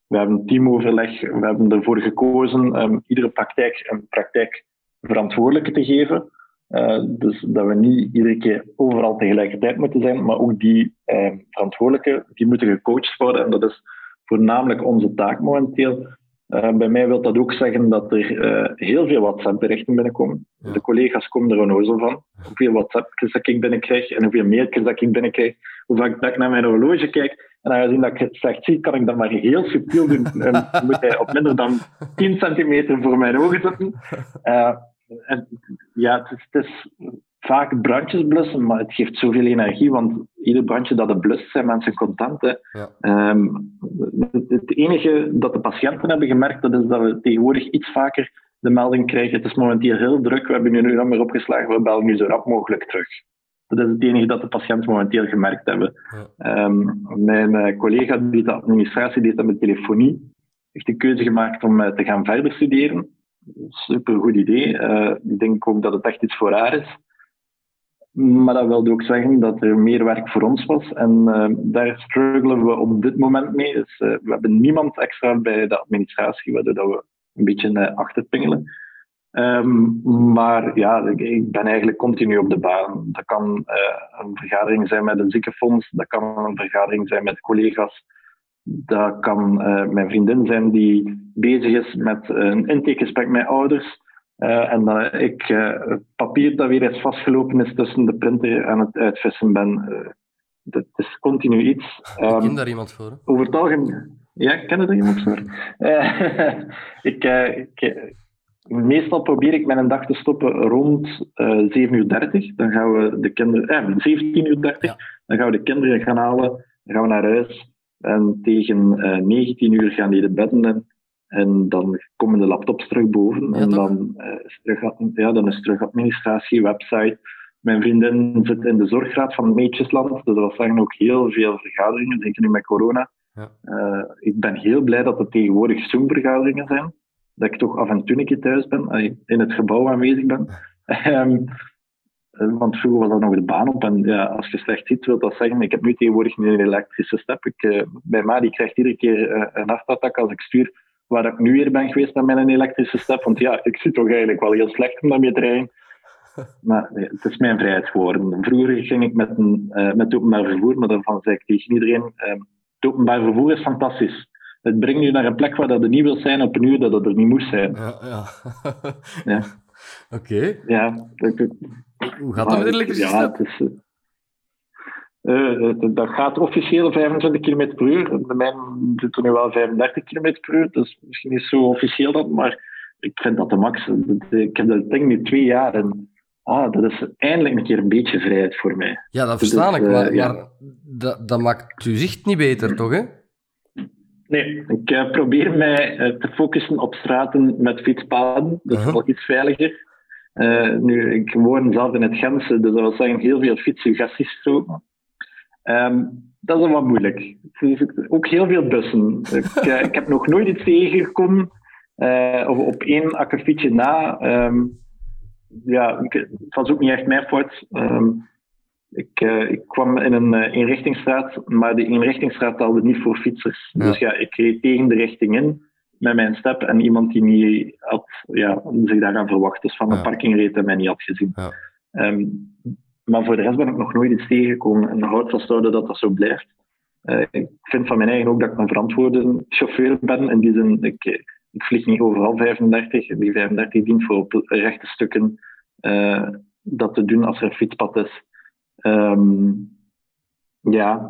we hebben een teamoverleg. We hebben ervoor gekozen um, iedere praktijk een praktijkverantwoordelijke te geven. Uh, dus dat we niet iedere keer overal tegelijkertijd moeten zijn, maar ook die uh, verantwoordelijke, die moeten gecoacht worden. En dat is voornamelijk onze taak momenteel. Uh, bij mij wil dat ook zeggen dat er heel veel WhatsApp-berichten binnenkomen. De collega's komen er onnozel van. Hoeveel WhatsAppjes dat ik binnenkrijg en hoeveel mailtjes dat ik binnenkrijg. Hoe vaak dat ik naar mijn horloge kijk en aangezien dat ik het slecht zie, kan ik dat maar heel subtiel doen. En moet hij op minder dan 10 centimeter voor mijn ogen zitten. En, ja, het is, het is, vaak brandjes blussen, maar het geeft zoveel energie, want ieder brandje dat er blust, zijn mensen content. Hè. Ja. Um, het, enige dat de patiënten hebben gemerkt, dat is dat we tegenwoordig iets vaker de melding krijgen. Het is momenteel heel druk, we hebben nu een nummer opgeslagen, we bellen nu zo rap mogelijk terug. Dat is het enige dat de patiënten momenteel gemerkt hebben. Um, mijn uh, collega die de administratie deed dat met telefonie, heeft de keuze gemaakt om uh, te gaan verder studeren. Super goed idee. Uh, ik denk ook dat het echt iets voor haar is. Maar dat wilde ook zeggen dat er meer werk voor ons was. En daar struggelen we op dit moment mee. Dus, we hebben niemand extra bij de administratie, waardoor we een beetje achterpingelen. Um, maar ja, ik ben eigenlijk continu op de baan. Dat kan een vergadering zijn met een ziekenfonds, dat kan een vergadering zijn met collega's, dat kan uh, mijn vriendin zijn die bezig is met een intakegesprek met ouders. Uh, en dat ik het papier dat weer eens vastgelopen is tussen de printer en het uitvissen ben. dat is continu iets. Um, ik ken daar iemand voor. Over het algemeen. Ja, ik ken er iemand voor. ik, ik Meestal probeer ik mijn dag te stoppen rond uh, eh, 7 uur 30. Dan gaan we de kinderen, eh, 17 uur 30. Dan gaan we de kinderen gaan halen. Dan gaan we naar huis. En tegen uh, eh, 19 uur gaan die de bedden in. En dan komen de laptops terug boven. en dan, uh, is terug, ja, dan is terug administratie, website. Mijn vriendin zit in de zorgraad van Meetjesland. Dus dat was ook heel veel vergaderingen, zeker nu met corona. Ja. Uh, ik ben heel blij dat er tegenwoordig Zoom-vergaderingen zijn dat ik toch af en toe een keer thuis ben, in het gebouw aanwezig ben. Um, want vroeger was dat nog de baan op. En ja, als je slecht ziet, wil dat zeggen, ik heb nu tegenwoordig een elektrische step. Ik, uh, bij mij die krijgt iedere keer uh, een hartattack als ik stuur waar ik nu weer ben geweest met een elektrische step. Want ja, ik zit toch eigenlijk wel heel slecht om daarmee te rijden. Maar nee, het is mijn vrijheid geworden. Vroeger ging ik met, een, uh, met openbaar vervoer, maar daarvan zei ik tegen iedereen, het openbaar vervoer is fantastisch het brengt je naar een plek waar dat er niet wil zijn op een uur dat het er niet moest zijn. Ja, ja. ja. Oké. Ja, Hoe gaat dat met de elektrische ja, het is, uh, dat gaat officieel 25 km per uur. De mijn doet er nu wel 35 km per uur, dus misschien is zo officieel dat, maar ik vind dat de max. Ik heb dat ding nu twee jaar en ah, dat is eindelijk een keer een beetje vrijheid voor mij. Ja, dat versta ik, maar, ja. maar dat, dat maakt uw zicht niet beter, toch? Hè? Nee, ik uh, probeer mij uh, te focussen op straten met fietspaden. Dat is wel iets veiliger. Uh, nu, ik woon zelf in het Gentse, dus dat wil zeggen heel veel fietsuggestiestroken. Um, dat is wat moeilijk. Ook heel veel bussen. ik, ik, heb nog nooit iets tegengekomen, of op één akkefietje na. Um, ja, het was ook niet echt mijn fout. Um, ik, uh, ik kwam in een uh, eenrichtingsstraat, maar die eenrichtingsstraat telde niet voor fietsers. Dus ja, ik reed tegen de richting in met mijn step en iemand die niet had, ja, zich daaraan verwacht. Dus van de ja. parking reed en mij niet had gezien. Ja. Um, maar voor de rest ben ik nog nooit iets tegengekomen en houd vasthouden dat dat zo blijft. Uh, ik vind van mijn eigen ook dat ik een verantwoorde chauffeur ben. In die zin, ik, ik vlieg niet overal 35. Die 35 dient voor op rechte stukken dat te doen als er een fietspad is. Um, ja,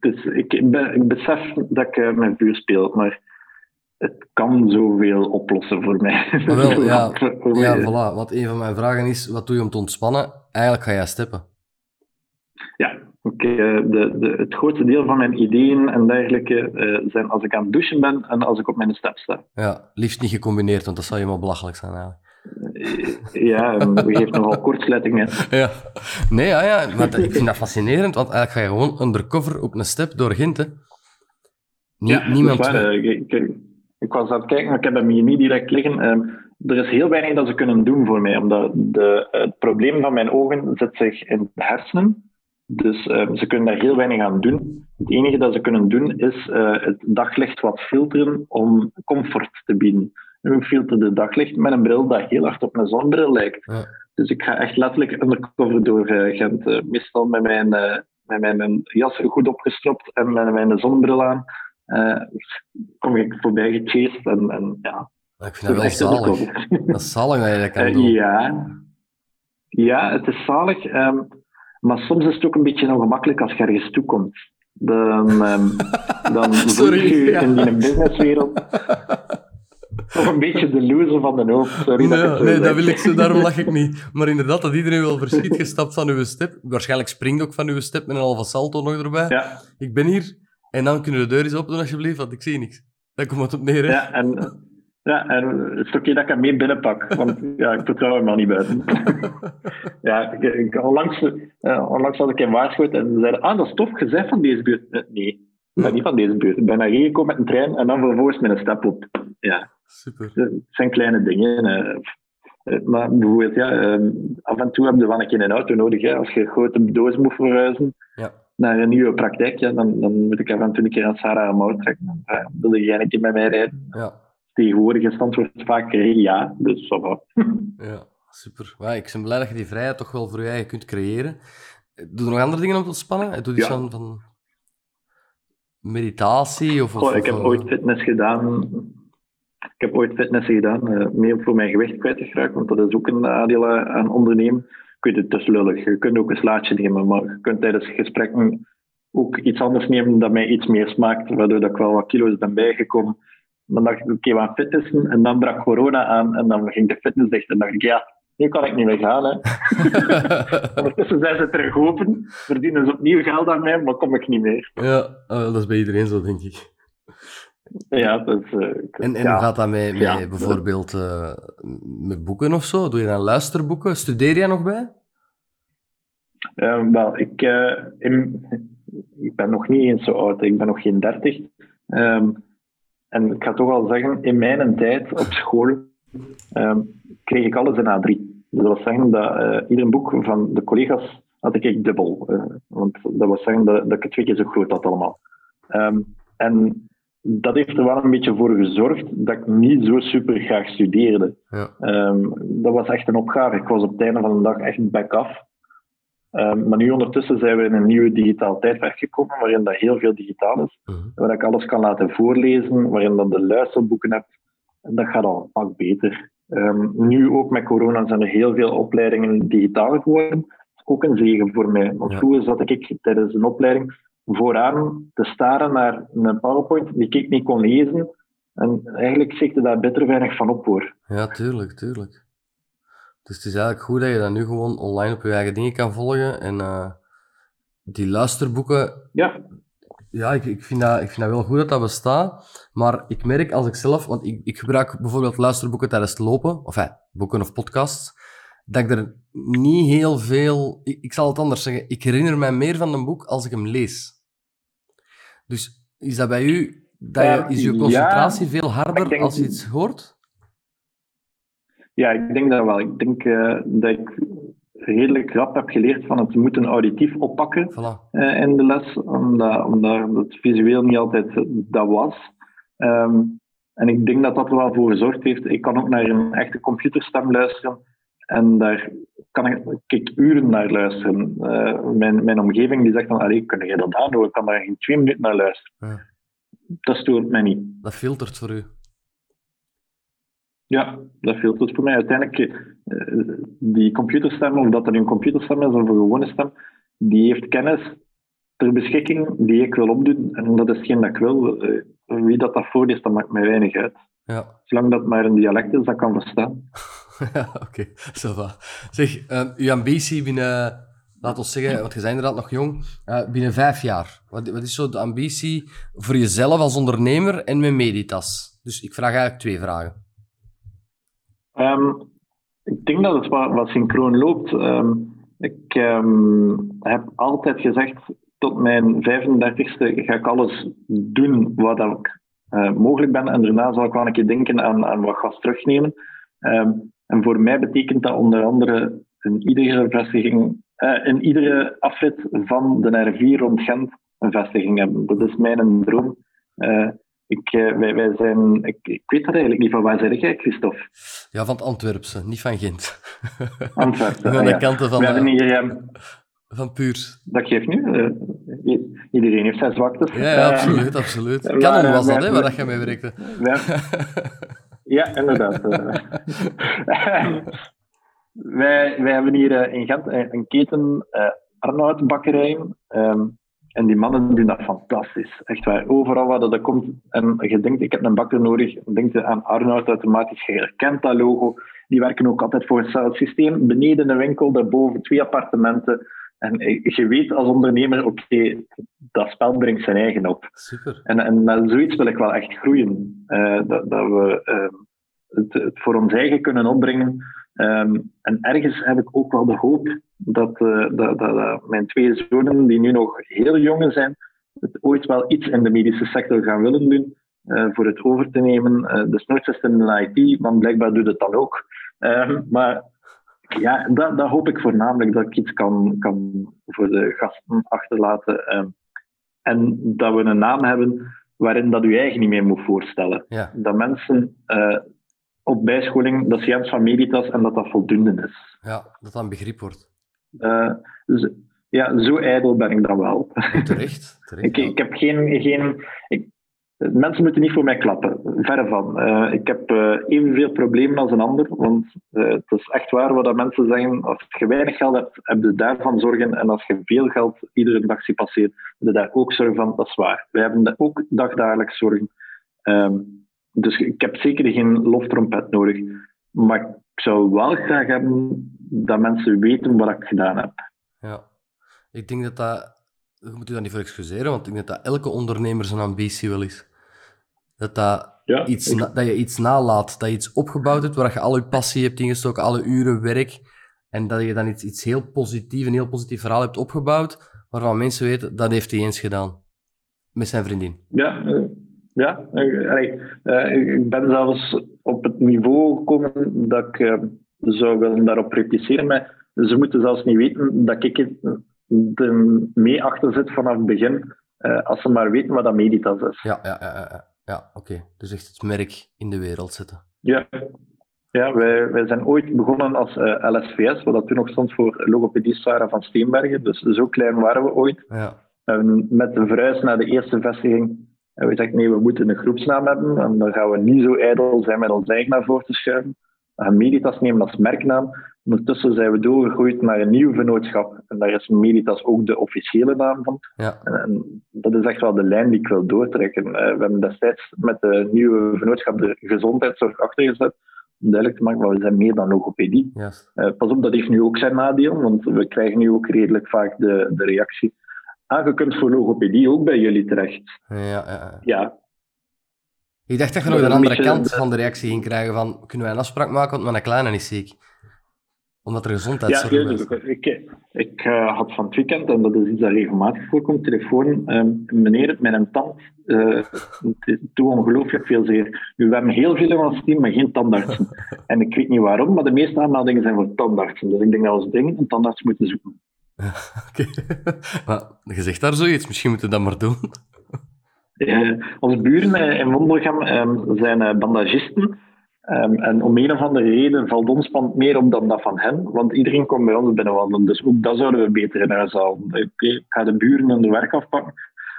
dus ik, ik besef dat ik uh, met vuur speel, maar het kan zoveel oplossen voor mij. wel, ja, ja, voilà. Wat een van mijn vragen is, wat doe je om te ontspannen? Eigenlijk ga jij steppen. Ja, okay, eh, de, de, het grootste deel van mijn ideeën en dergelijke uh, zijn als ik aan het douchen ben en als ik op mijn step sta. Ja, liefst niet gecombineerd, want dat zou je maar belachelijk zijn eigenlijk. Ja, we geven nogal kortsluitingen. Ja. Nee, ja, ja, maar ik vind dat fascinerend, want eigenlijk ga je gewoon undercover op een step door Gent, hè. ja, niemand... Waar, ik, ik, ik, was aan het kijken, maar ik heb hem hier niet direct liggen. Ehm, er is heel weinig dat ze kunnen doen voor mij, omdat de, het probleem van mijn ogen zit zich in de hersenen. Dus ehm, ze kunnen daar heel weinig aan doen. Het enige dat ze kunnen doen is uh, het daglicht wat filteren om comfort te bieden. Nu filteren daglicht met een bril dat heel hard op een zonnebril lijkt. Ja. Dus ik ga echt letterlijk undercover door uh, Gent. Uh, meestal met mijn, met mijn jas goed opgestropt en met mijn zonnebril aan. kom ik voorbij gechased en, en ja. ik vind dat wel zalig. dat is zalig dat je dat kan doen. ja. ja, het is zalig. Um, maar soms is het ook een beetje ongemakkelijk als je ergens toekomt. Dan, um, dan voel je ja. in die businesswereld een beetje de loser van de hoop. Sorry nee, dat nee, dat wil ik zo, daarom lach ik niet. Maar inderdaad, dat iedereen wel verschiet gestapt van uw step. Waarschijnlijk springt ook van uw step met een halve salto nog erbij. Ja. Ik ben hier. En dan kunnen we de deur eens open doen, alsjeblieft, want ik zie niks. Daar komt het op neer, hè? Ja, en ja, en het is oké dat ik hem mee binnenpak, want ja, ik vertrouw hem al niet buiten. ja, ik, ik, onlangs, onlangs had ik hem waarschuwd en ze zeiden, ah, dat is tof gezegd van deze buurt. Uh, nee, ik ben niet van deze buurt. Ik ben naar hier gekomen met een trein en dan vervolgens met een stap op. Ja, super. Het zijn kleine dingen. Uh, maar bijvoorbeeld, ja, ehm, af en toe heb je wel een keer een auto nodig. Hè. Als je een grote doos moet verhuizen ja. naar een nieuwe praktijk, ja, dan, dan moet ik af en toe een keer aan Sarah Mout trekken. Dan wil je een keer met mij rijden. Ja tegenwoordig is het antwoord vaak ja. Dus zo Ja, super. Ja, ik ben blij dat je die vrijheid toch wel voor je eigen kunt creëren. Doe je nog andere dingen om te ontspannen? Doe je ja. van, van meditatie? Of, of, ik heb ooit fitness gedaan. Ik heb ooit fitness gedaan, uh, meer voor mijn gewicht kwijt te geraken, want dat is ook een nadeel aan ondernemen. Ik weet het, het is lullig. Je kunt ook een slaatje nemen, maar je kunt tijdens gesprekken ook iets anders nemen dat mij iets meer smaakt, waardoor dat ik wel wat kilo's ben bijgekomen. Dan dacht ik, oké, okay, we gaan fitnessen. En dan brak corona aan en dan ging de fitness dicht. En dacht ik, ja, nu kan ik niet meer gaan. Hè. Ondertussen zijn ze terug open, verdienen ze opnieuw geld aan mij, maar kom ik niet meer. Ja, oh, dat is bij iedereen zo, denk ik. Ja, dus, uh, en, en hoe gaat dat met, met bijvoorbeeld uh, met boeken of zo? Doe je dan luisterboeken? Studeer jij nog bij? Uh, wel, ik, in, ik ben nog niet eens zo oud. Ik ben nog geen dertig. Um, en ik ga toch al zeggen, in mijn tijd op school um, kreeg ik alles in A3. Dus dat wil zeggen dat ieder boek van de collega's had ik dubbel. Want dat wil zeggen dat, dat ik het twee keer zo groot had allemaal. Um, en dat heeft er wel een beetje voor gezorgd dat ik niet zo super graag studeerde. Ja. Um, dat was echt een opgave. Ik was op het einde van de dag echt back-af. Um, maar nu ondertussen zijn we in een nieuwe digitaal tijdperk gekomen, waarin dat heel veel digitaal is. Uh Waar ik alles kan laten voorlezen, waarin dan de luisterboeken hebt. En dat gaat al een pak beter. Um, nu ook met corona zijn er heel veel opleidingen digitaal geworden. Dat is ook een zegen voor mij. Want ja. vroeger zat ik tijdens een opleiding vooraan te staren naar een PowerPoint die ik niet kon lezen. En eigenlijk ik daar beter weinig van op hoor. Ja, tuurlijk, tuurlijk. Dus het is eigenlijk goed dat je dat nu gewoon online op je eigen dingen kan volgen. En uh, die luisterboeken. Ja. Ja, ik, ik, vind dat, ik vind dat wel goed dat dat bestaat. Maar ik merk als ik zelf, want ik, ik gebruik bijvoorbeeld luisterboeken tijdens het lopen, of hey, boeken of podcasts, dat ik er niet heel veel. Ik, ik zal het anders zeggen. Ik herinner mij meer van een boek als ik hem lees. Dus is dat bij u, dat je, is je concentratie ja, veel harder als je iets hoort? Ja, ik denk dat wel. Ik denk uh, dat ik redelijk rap heb geleerd van het moeten auditief oppakken voilà. uh, in de les, omdat, omdat het visueel niet altijd dat was. Um, en ik denk dat dat er wel voor gezorgd heeft. Ik kan ook naar een echte computerstem luisteren en daar kan ik, ik uren naar luisteren. Uh, mijn, mijn omgeving die zegt dan, allee, kun je dat aandoen? Ik kan daar geen twee minuten naar luisteren. Ja. Dat stoort mij niet. Dat filtert voor u. Ja, dat filtert voor mij. Uiteindelijk, uh, die computerstem, of dat er een computerstem is of een gewone stem, die heeft kennis ter beschikking die ik wil opdoen. En dat is geen dat ik wil. Uh, wie dat, dat voorleest, dat maakt mij weinig uit. Ja. Zolang dat maar een dialect is, dat kan verstaan. oké. Zo va. Zeg, uh, uw ambitie binnen, laten we zeggen, want je bent inderdaad nog jong, binnen vijf jaar. Wat, wat is zo de ambitie voor jezelf als ondernemer en met Meditas? Dus ik vraag eigenlijk twee vragen. Um, Ik denk dat het wat, wat synchroon loopt. Ehm, ik ehm, heb altijd gezegd, tot mijn 35ste ga ik alles doen wat ik uh, mogelijk ben. En daarna zal ik wel een keer denken aan, aan wat gas terugnemen. Ehm, en voor mij betekent dat onder andere in iedere vestiging, uh, in iedere afrit van de R4 rond Gent een vestiging hebben. Dat is mijn droom. Uh, ik, wij, wij zijn, ik, ik, weet dat eigenlijk niet van waar zeg jij, Christophe? Ja, van het Antwerpse, niet van Gent. Antwerpen. Van de kanten van, we hebben hier, van Puurs. Dat geeft nu. iedereen heeft zijn zwaktes. Ja, ja absoluut, absoluut. Canon was dat, hè, waar dat je mee werkte. Ja, inderdaad. wij, wij hebben hier in Gent een keten, Arnoud Bakkerijen. Um, en die mannen doen dat fantastisch. Echt waar. Overal waar dat komt en je denkt, ik heb een bakker nodig, denk je aan Arnoud automatisch. Je herkent dat logo. Die werken ook altijd voor hetzelfde systeem. Beneden een winkel, daarboven twee appartementen. En je weet als ondernemer, oké, dat spel brengt zijn eigen op. Super. En, en zoiets wil ik wel echt groeien. Uh, dat, dat, we uh, het, het, voor ons eigen kunnen opbrengen. Um, en ergens heb ik ook wel de hoop dat, uh, dat, dat, mijn twee zonen, die nu nog heel jong zijn, het ooit wel iets in de medische sector gaan willen doen. voor het over te nemen. Dus nooit in de IT, want blijkbaar doet het dan ook. Ehm, maar ja, dat, dat hoop ik voornamelijk dat ik iets kan, kan voor de gasten achterlaten. Ehm, en dat we een naam hebben waarin dat u eigen niet meer moet voorstellen. Ja. Dat mensen uh, op bijscholing, dat ze van Meditas en dat dat voldoende is. Ja, dat dat een begrip wordt. Uh, dus, ja, zo ijdel ben ik dan wel. Terecht. terecht ik, ik heb geen. geen ik, Mensen moeten niet voor mij klappen, verre van. Uh, ik heb uh, evenveel problemen als een ander, want uh, het is echt waar wat mensen zeggen. Als je weinig geld hebt, heb je daarvan zorgen. En als je veel geld iedere dag ziet passeren, heb je daar ook zorgen van. Dat is waar. Wij hebben ook dagdagelijks zorgen. Um, dus ik heb zeker geen loftrompet nodig. Maar ik zou wel graag hebben dat mensen weten wat ik gedaan heb. Ja, ik denk dat dat... Moet je dat niet voor excuseren, want ik denk dat dat elke ondernemer zijn ambitie wel is. Dat, dat, ja, iets dat je iets nalaat, dat je iets opgebouwd hebt waar je al je passie hebt ingestoken, alle uren werk, en dat je dan iets, iets heel positief, een heel positief verhaal hebt opgebouwd, waarvan mensen weten, dat heeft hij eens gedaan. Met zijn vriendin. Ja, uh, ja. Uh, uh, ik ben zelfs op het niveau gekomen dat ik zou willen daarop repliceren, maar ze moeten zelfs niet weten dat ik er mee achter zit vanaf het begin, als ze maar weten wat dat Meditas is. Ja, ja, ja. ja. Ja, oké. Dus echt het merk in de wereld zetten. Ja, ja wij, wij zijn ooit begonnen als uh, LSVS, wat dat toen nog stond voor Logopedie Sarah van Steenbergen. Dus zo klein waren we ooit. Ja. En met de verhuis naar de eerste vestiging hebben we gezegd, nee, we moeten een groepsnaam hebben. En dan gaan we niet zo ijdel zijn met ons eigen naar voren te schuiven. We gaan Meditas nemen als merknaam. Ondertussen zijn we doorgegroeid naar een nieuw vennootschap. En daar is Meditas ook de officiële naam van. Ja. En, dat is echt wel de lijn die ik wil doortrekken. Uh, we hebben destijds met de nieuwe vennootschap de gezondheidszorg achtergezet. Om duidelijk te maken, maar we zijn meer dan logopedie. Yes. Uh, pas op, dat heeft nu ook zijn nadeel, want we krijgen nu ook redelijk vaak de, de reactie. Ah, je kunt voor logopedie ook bij jullie terecht. Ja, ja. ja. Ik dacht dat je nog de andere kant van de reactie ging krijgen van kunnen wij een afspraak maken, want mijn kleine is ziek omdat er gezondheidszorg ja, is. Ik, ik, uh, had van het weekend, en dat is iets dat regelmatig voorkomt, telefoon. Um, meneer, mijn tand uh, doet ongelooflijk veel zeer. Nu, we hebben heel veel in ons team, maar geen tandartsen. en ik weet niet waarom, maar de meeste aanmeldingen zijn voor tandartsen. Dus ik denk dat we als ding een tandarts moeten zoeken. Oké. maar je zegt daar zoiets, misschien moeten we dat maar doen. Uh, onze buren in Wondelgem um, zijn bandagisten. Um, en om een of andere reden valt ons pand meer op dan dat van hen, want iedereen komt bij ons binnenwandelen. Dus ook dat zouden we beter in huis halen. Ik ga de buren hun werk afpakken,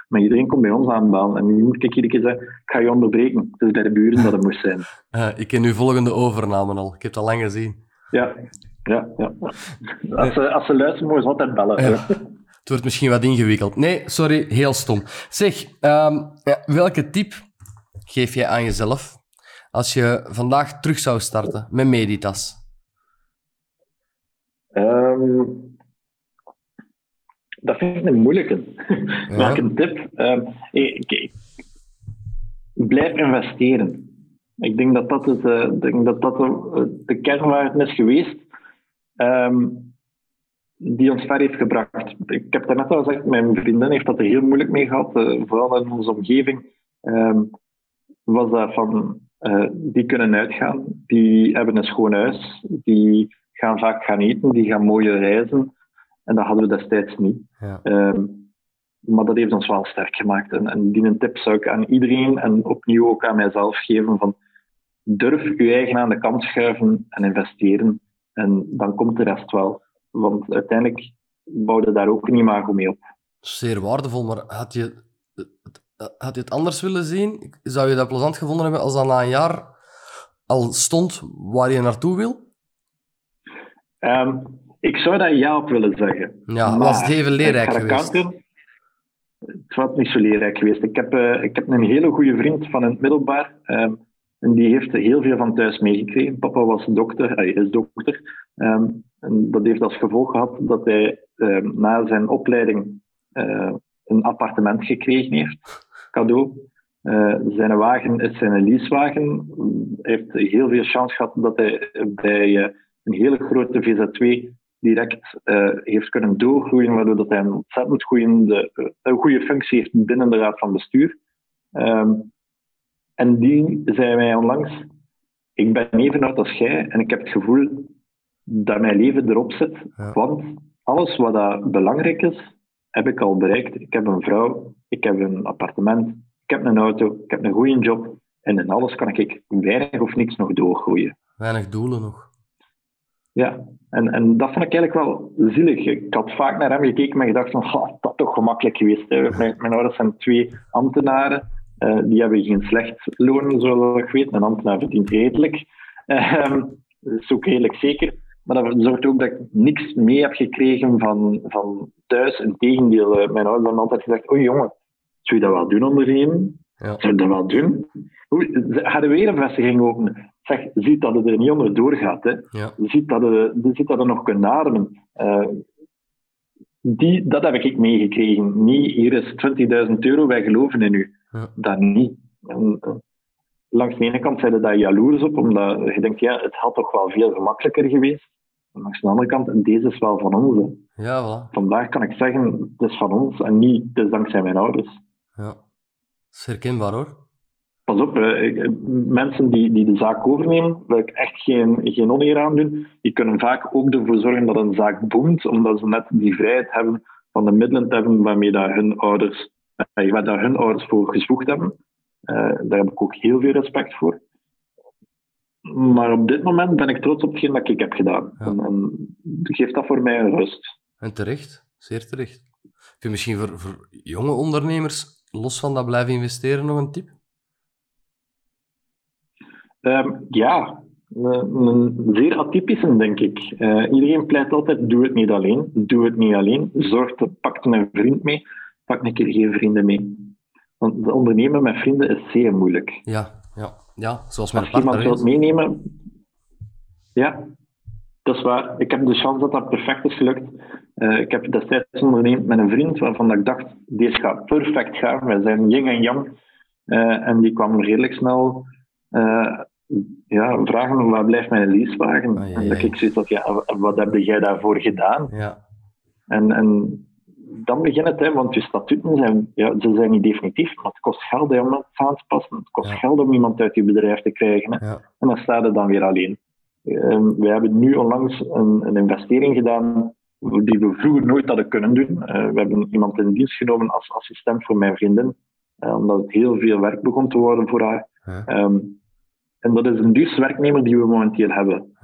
maar iedereen komt bij ons aanbellen. En nu moet ik iedere keer zeggen, ik ga je onderbreken. Het is bij de buren dat het moest zijn. Uh, ik ken uw volgende overname al. Ik heb het al lang gezien. Ja, ja, ja. Als, ze, als ze luisteren, mogen ze altijd bellen. Ja. Het wordt misschien wat ingewikkeld. Nee, sorry, heel stom. Zeg, um, ja, welke tip geef jij aan jezelf als je vandaag terug zou starten met Meditas? Um, dat vind ik een moeilijke. Ja. Welke tip? Um, ik, ik, blijf investeren. Ik denk dat dat, het, uh, denk dat, dat de, de kern waar het is geweest. Um, die ons ver heeft gebracht. Ik heb het net al gezegd, mijn vriendin heeft dat er heel moeilijk mee gehad, uh, vooral in onze omgeving. Um, was dat van, uh, die kunnen uitgaan, die hebben een schoon huis, die gaan vaak gaan eten, die gaan mooie reizen. En dat hadden we destijds niet. Ja. Um, maar dat heeft ons wel sterk gemaakt. En, en die een tip zou ik aan iedereen en opnieuw ook aan mijzelf geven van durf je eigen aan de kant schuiven en investeren. En dan komt de rest wel. Want uiteindelijk bouwde daar ook een imago mee op. Zeer waardevol, maar had je, had je het anders willen zien? Zou je dat plezant gevonden hebben als dat na een jaar al stond waar je naartoe wil? Um, ik zou daar ja op willen zeggen. Ja, maar was het even leerrijk geweest? het was niet zo leerrijk geweest. Ik heb, uh, ik heb een hele goede vriend van het middelbaar. Um, en die heeft heel veel van thuis meegekregen. Papa was dokter, hij is dokter. Um, en dat heeft als gevolg gehad dat hij na zijn opleiding uh, een appartement gekregen heeft, cadeau. Uh, zijn wagen is zijn leasewagen. Hij heeft heel veel chance gehad dat hij bij uh, een hele grote VZ2 direct heeft kunnen doorgroeien, waardoor dat hij een ontzettend goede, een goede functie heeft binnen de raad van bestuur. Um, en die zei mij onlangs, ik ben even oud als jij en ik heb het gevoel dat mijn leven erop zit. Want alles wat dat belangrijk is, heb ik al bereikt. Ik heb een vrouw, ik heb een appartement, ik heb een auto, ik heb een goede job. En in alles kan ik weinig of niks nog doorgroeien. Weinig doelen nog. Ja, en, en dat vond ik eigenlijk wel zielig. Ik had vaak naar hem gekeken en gedacht van, dat is toch gemakkelijk geweest. Mijn, mijn ouders zijn twee ambtenaren. Uh, die hebben geen slecht loon, zoals ik weet. Een ambtenaar verdient redelijk. Uh, dat is ook redelijk zeker. Maar dat zorgt ook dat ik niks mee heb gekregen van, van thuis. Integendeel, uh, mijn ouders hebben altijd gezegd: Oh jongen, zou je dat wel doen ondernemen? Ja. Zou je dat wel doen? Ze hadden weer een vestiging openen. Zeg, ziet dat het er niet onder doorgaat. Hè. Ja. Ziet, dat het, ziet dat het nog kunt ademen. Uh, die, dat heb ik meegekregen. Niet, hier is 20.000 euro, wij geloven in u. Ja. Dat niet. En, uh, langs de ene kant zijn daar jaloers op, omdat je denkt, ja, het had toch wel veel gemakkelijker geweest. En langs de andere kant, deze is wel van ons. Ja, voilà. Vandaag kan ik zeggen, het is van ons en niet, het is dankzij mijn ouders. Ja, dat is herkenbaar hoor. Pas op, eh, mensen die, die de zaak overnemen, wil ik echt geen, geen oneer aan doen, die kunnen vaak ook ervoor zorgen dat een zaak boomt, omdat ze net die vrijheid hebben van de middelen te hebben waarmee dat hun ouders, eh, waar daar hun ouders voor gesvoegd hebben. Daar heb ik ook heel veel respect voor. Maar op dit moment ben ik trots op hetgeen dat ik heb gedaan. Ja. En, en geeft dat voor mij een rust. En terecht, zeer terecht. Heb je misschien voor, voor jonge ondernemers, los van dat blijven investeren, nog een tip? Um, ja, een, een, zeer atypische, denk ik. Uh, iedereen pleit altijd: doe het niet alleen. Doe het niet alleen. Zorg, pak een vriend mee. Pak een keer geen vrienden mee. Want ondernemen met vrienden is zeer moeilijk. Ja, ja, ja zoals mijn Als partner. iemand wilt meenemen, ja, dat is waar. Ik heb de chance dat dat perfect is gelukt. Uh, ik heb destijds onderneemd met een vriend waarvan ik dacht, deze gaat perfect gaan. Wij zijn yin en yang. Uh, en die kwam redelijk snel uh, ja, vragen, waar blijft mijn leasewagen? Oh, en dat ik zoiets had, ja, wat heb jij daarvoor gedaan? Ja. En, en dan begint het, hè, want je statuten zijn, ja, ze zijn niet definitief, maar het kost geld om het aan te passen. Het kost geld om iemand uit je bedrijf te krijgen. Hè. En dan staat het dan weer alleen. Um, we hebben nu onlangs een, een, investering gedaan die we vroeger nooit hadden kunnen doen. Uh, we hebben iemand in dienst genomen als assistent voor mijn vriendin, uh, omdat het heel veel werk begon te worden voor haar. Um, en dat is een duurste werknemer die we momenteel hebben.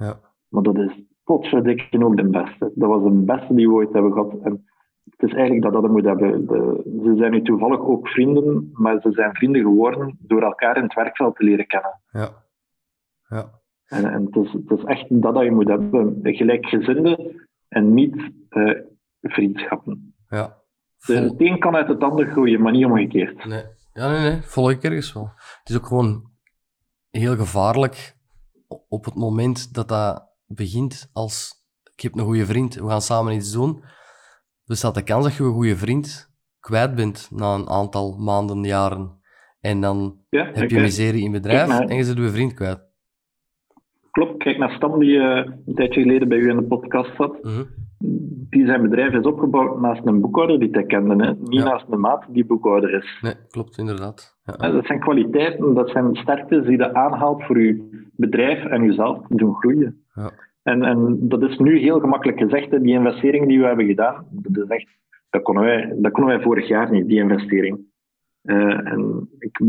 Maar dat is potverdikke ook de beste. Dat was de beste die we ooit hebben gehad. En het is eigenlijk dat dat er moet hebben. De, ze zijn nu toevallig ook vrienden, maar ze zijn vrienden geworden door elkaar in het werkveld te leren kennen. Ja. ja. En, en het, is, het is echt dat dat je moet hebben. Gelijkgezinde en niet uh, vriendschappen. Ja. Vol... het een kan uit het ander groeien, maar niet omgekeerd. Nee, ja, nee, nee. volg ik ergens wel. Het is ook gewoon heel gevaarlijk op het moment dat dat begint als ik heb een goede vriend, we gaan samen iets doen bestaat de kans dat je een goede vriend kwijt bent na een aantal maanden, jaren. En dan Ja, heb je miserie in bedrijf en je zit je vriend kwijt. Klopt, kijk naar Stam, die eh, een tijdje geleden bij u in de podcast zat. Mhm. Die zijn bedrijf is opgebouwd naast een boekhouder die hij kende. Hè. Niet Ja. naast een maat die boekhouder is. Nee, klopt, inderdaad. Ja. Dat zijn kwaliteiten, dat zijn sterktes die je aanhaalt voor je bedrijf en jezelf te doen groeien. Ja. En, en dat is nu heel gemakkelijk gezegd, hè. die investering die we hebben gedaan, dat, is echt, dat, konden wij, dat konden wij vorig jaar niet, die investering. Eh, en ik,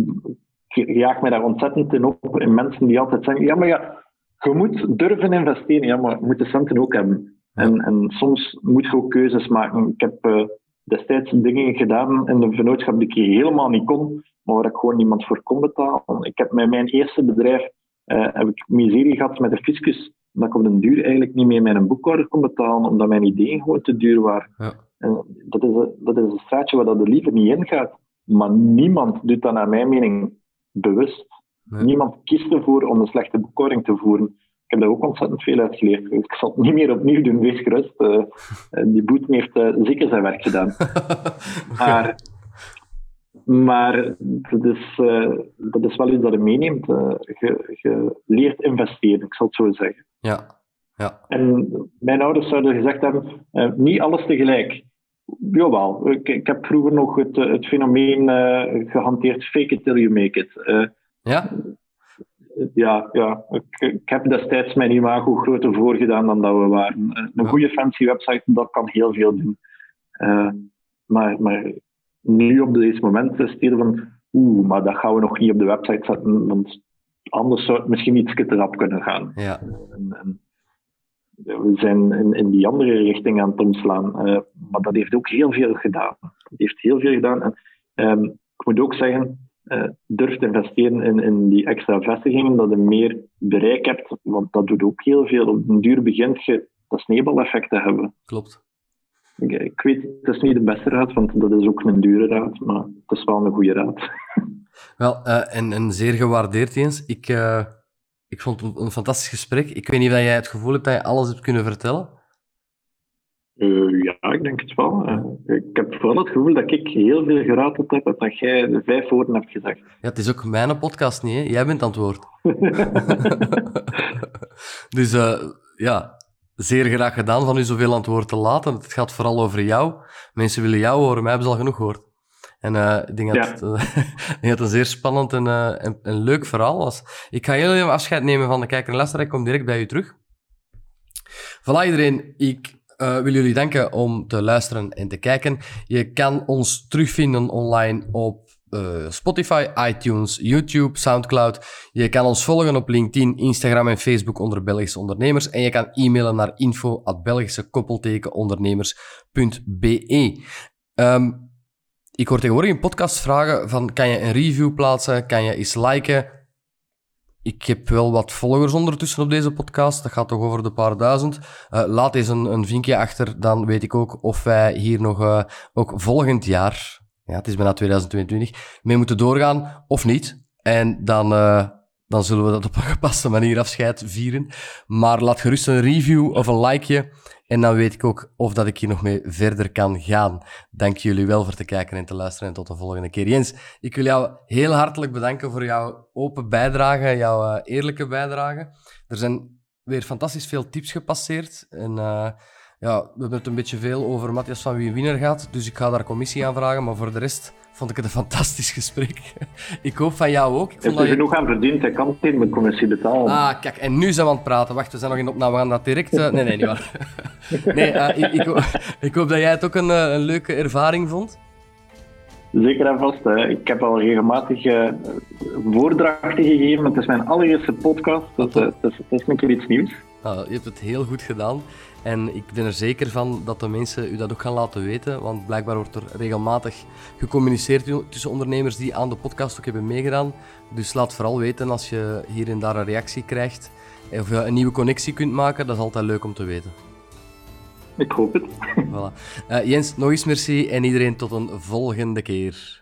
ik jaag mij daar ontzettend in op, in mensen die altijd zeggen, ja maar ja, je moet durven investeren, ja maar je moet de centen ook hebben. En, en soms moet je ook keuzes maken. Ik heb eh, destijds dingen gedaan in de vennootschap die ik helemaal niet kon, maar waar ik gewoon niemand voor kon betalen. Ik heb met mijn eerste bedrijf eh, heb ik miserie gehad met de fiscus, omdat ik op den duur eigenlijk niet meer mijn boekhouder kon betalen, omdat mijn ideeën gewoon te duur waren. Ja. En dat is, een- dat is een straatje waar dat de liever niet in gaat. Maar niemand doet dat naar mijn mening bewust. Nee. Niemand kiest ervoor om een slechte boekhouding te voeren. Ik heb daar ook ontzettend veel uit geleerd. Ik zal het niet meer opnieuw doen, wees gerust. Eh, eh, die boet heeft eh, zeker zijn werk gedaan. Maar, maar dat, is, dat is wel iets dat je meeneemt. Je, je leert investeren, ik zal het zo zeggen. Ja, ja, En mijn ouders zouden gezegd hebben, niet alles tegelijk. Jawel, ik, ik heb vroeger nog het, het fenomeen eh, gehanteerd, fake it till you make it. Ja, ja, ja. Ik, ik heb destijds mijn imago groter voorgedaan dan dat we waren. Eh, Een Ja. goede fancy website, dat kan heel veel doen. Eh, maar, maar nu op deze moment is het van, oeh, maar dat gaan we nog niet op de website zetten, want anders zou het misschien iets te rap kunnen gaan. ja, En, en we zijn in, in die andere richting aan het omslaan. Eh, maar dat heeft ook heel veel gedaan. Dat heeft heel veel gedaan. En, ehm, ik moet ook zeggen, eh, durf te investeren in, in die extra vestigingen, dat je meer bereik hebt, want dat doet ook heel veel. Op den duur begint je dat sneeuwbaleffect te hebben. klopt. Ik, ik weet, het is niet de beste raad, want dat is ook een dure raad, maar het is wel een goede raad. Wel, eh, en, en zeer gewaardeerd eens. Ik, eh, ik vond het een, een fantastisch gesprek. Ik weet niet of jij het gevoel hebt dat je alles hebt kunnen vertellen. Ik denk het wel. Eh, ik heb vooral het gevoel dat ik heel veel gerateld heb en dat jij de vijf woorden hebt gezegd. Ja, het is ook mijn podcast niet, hè? Jij bent het woord. dus eh, ja, zeer graag gedaan van u zoveel woord te laten. Het gaat vooral over jou. Mensen willen jou horen, mij hebben ze al genoeg gehoord. En eh, ik denk dat, het, dat een zeer spannend en, en, en leuk verhaal was. Ik ga heel even afscheid nemen van de kijker en luisteraar. Ik kom direct bij u terug. Voilà iedereen, ik eh, wil jullie danken om te luisteren en te kijken. Je kan ons terugvinden online op eh, Spotify, iTunes, YouTube, Soundcloud. Je kan ons volgen op LinkedIn, Instagram en Facebook onder Belgische Ondernemers. En je kan e-mailen naar info.belgischekoppeltekenondernemers.be. Ehm, ik hoor tegenwoordig in podcast vragen van, kan je een review plaatsen? Kan je eens liken? Ik heb wel wat volgers ondertussen op deze podcast. Dat gaat toch over de paar duizend. Eh, laat eens een, een vinkje achter, dan weet ik ook of wij hier nog eh, ook volgend jaar, ja, het is bijna 2022, mee moeten doorgaan of niet. En dan, eh, dan zullen we dat op een gepaste manier afscheid vieren. Maar laat gerust een review of een likeje. En dan weet ik ook of dat ik hier nog mee verder kan gaan. Dank jullie wel voor te kijken en te luisteren. En tot de volgende keer. Jens, ik wil jou heel hartelijk bedanken voor jouw open bijdrage, jouw eh, eerlijke bijdrage. Er zijn weer fantastisch veel tips gepasseerd. En eh, ja, we hebben het een beetje veel over Matthias van Wie Winner gaat. Dus ik ga daar commissie aan vragen. Maar voor de rest vond ik het een fantastisch gesprek. ik hoop van jou ook. Ik vond heeft dat er je... genoeg aan verdiend, hij kan tegen de commissie betalen. Ah, kijk, en nu zijn we aan het praten. Wacht, we zijn nog in opname, we gaan dat direct... eh, Nee, nee, niet waar. nee, eh, ik, ik, ho- ik hoop dat jij het ook een, eh, een leuke ervaring vond. Zeker en vast. Hè. Ik heb al regelmatig eh, voordrachten gegeven. Het is mijn allereerste podcast, dus het, is, het is een keer iets nieuws. Nou, je hebt het heel goed gedaan. En ik ben er zeker van dat de mensen u dat ook gaan laten weten. Want blijkbaar wordt er regelmatig gecommuniceerd tussen ondernemers die aan de podcast ook hebben meegedaan. Dus laat vooral weten als je hier en daar een reactie krijgt. Of je een nieuwe connectie kunt maken. Dat is altijd leuk om te weten. Ik hoop het. Voilà. Eh, Jens, nog eens merci en iedereen tot een volgende keer.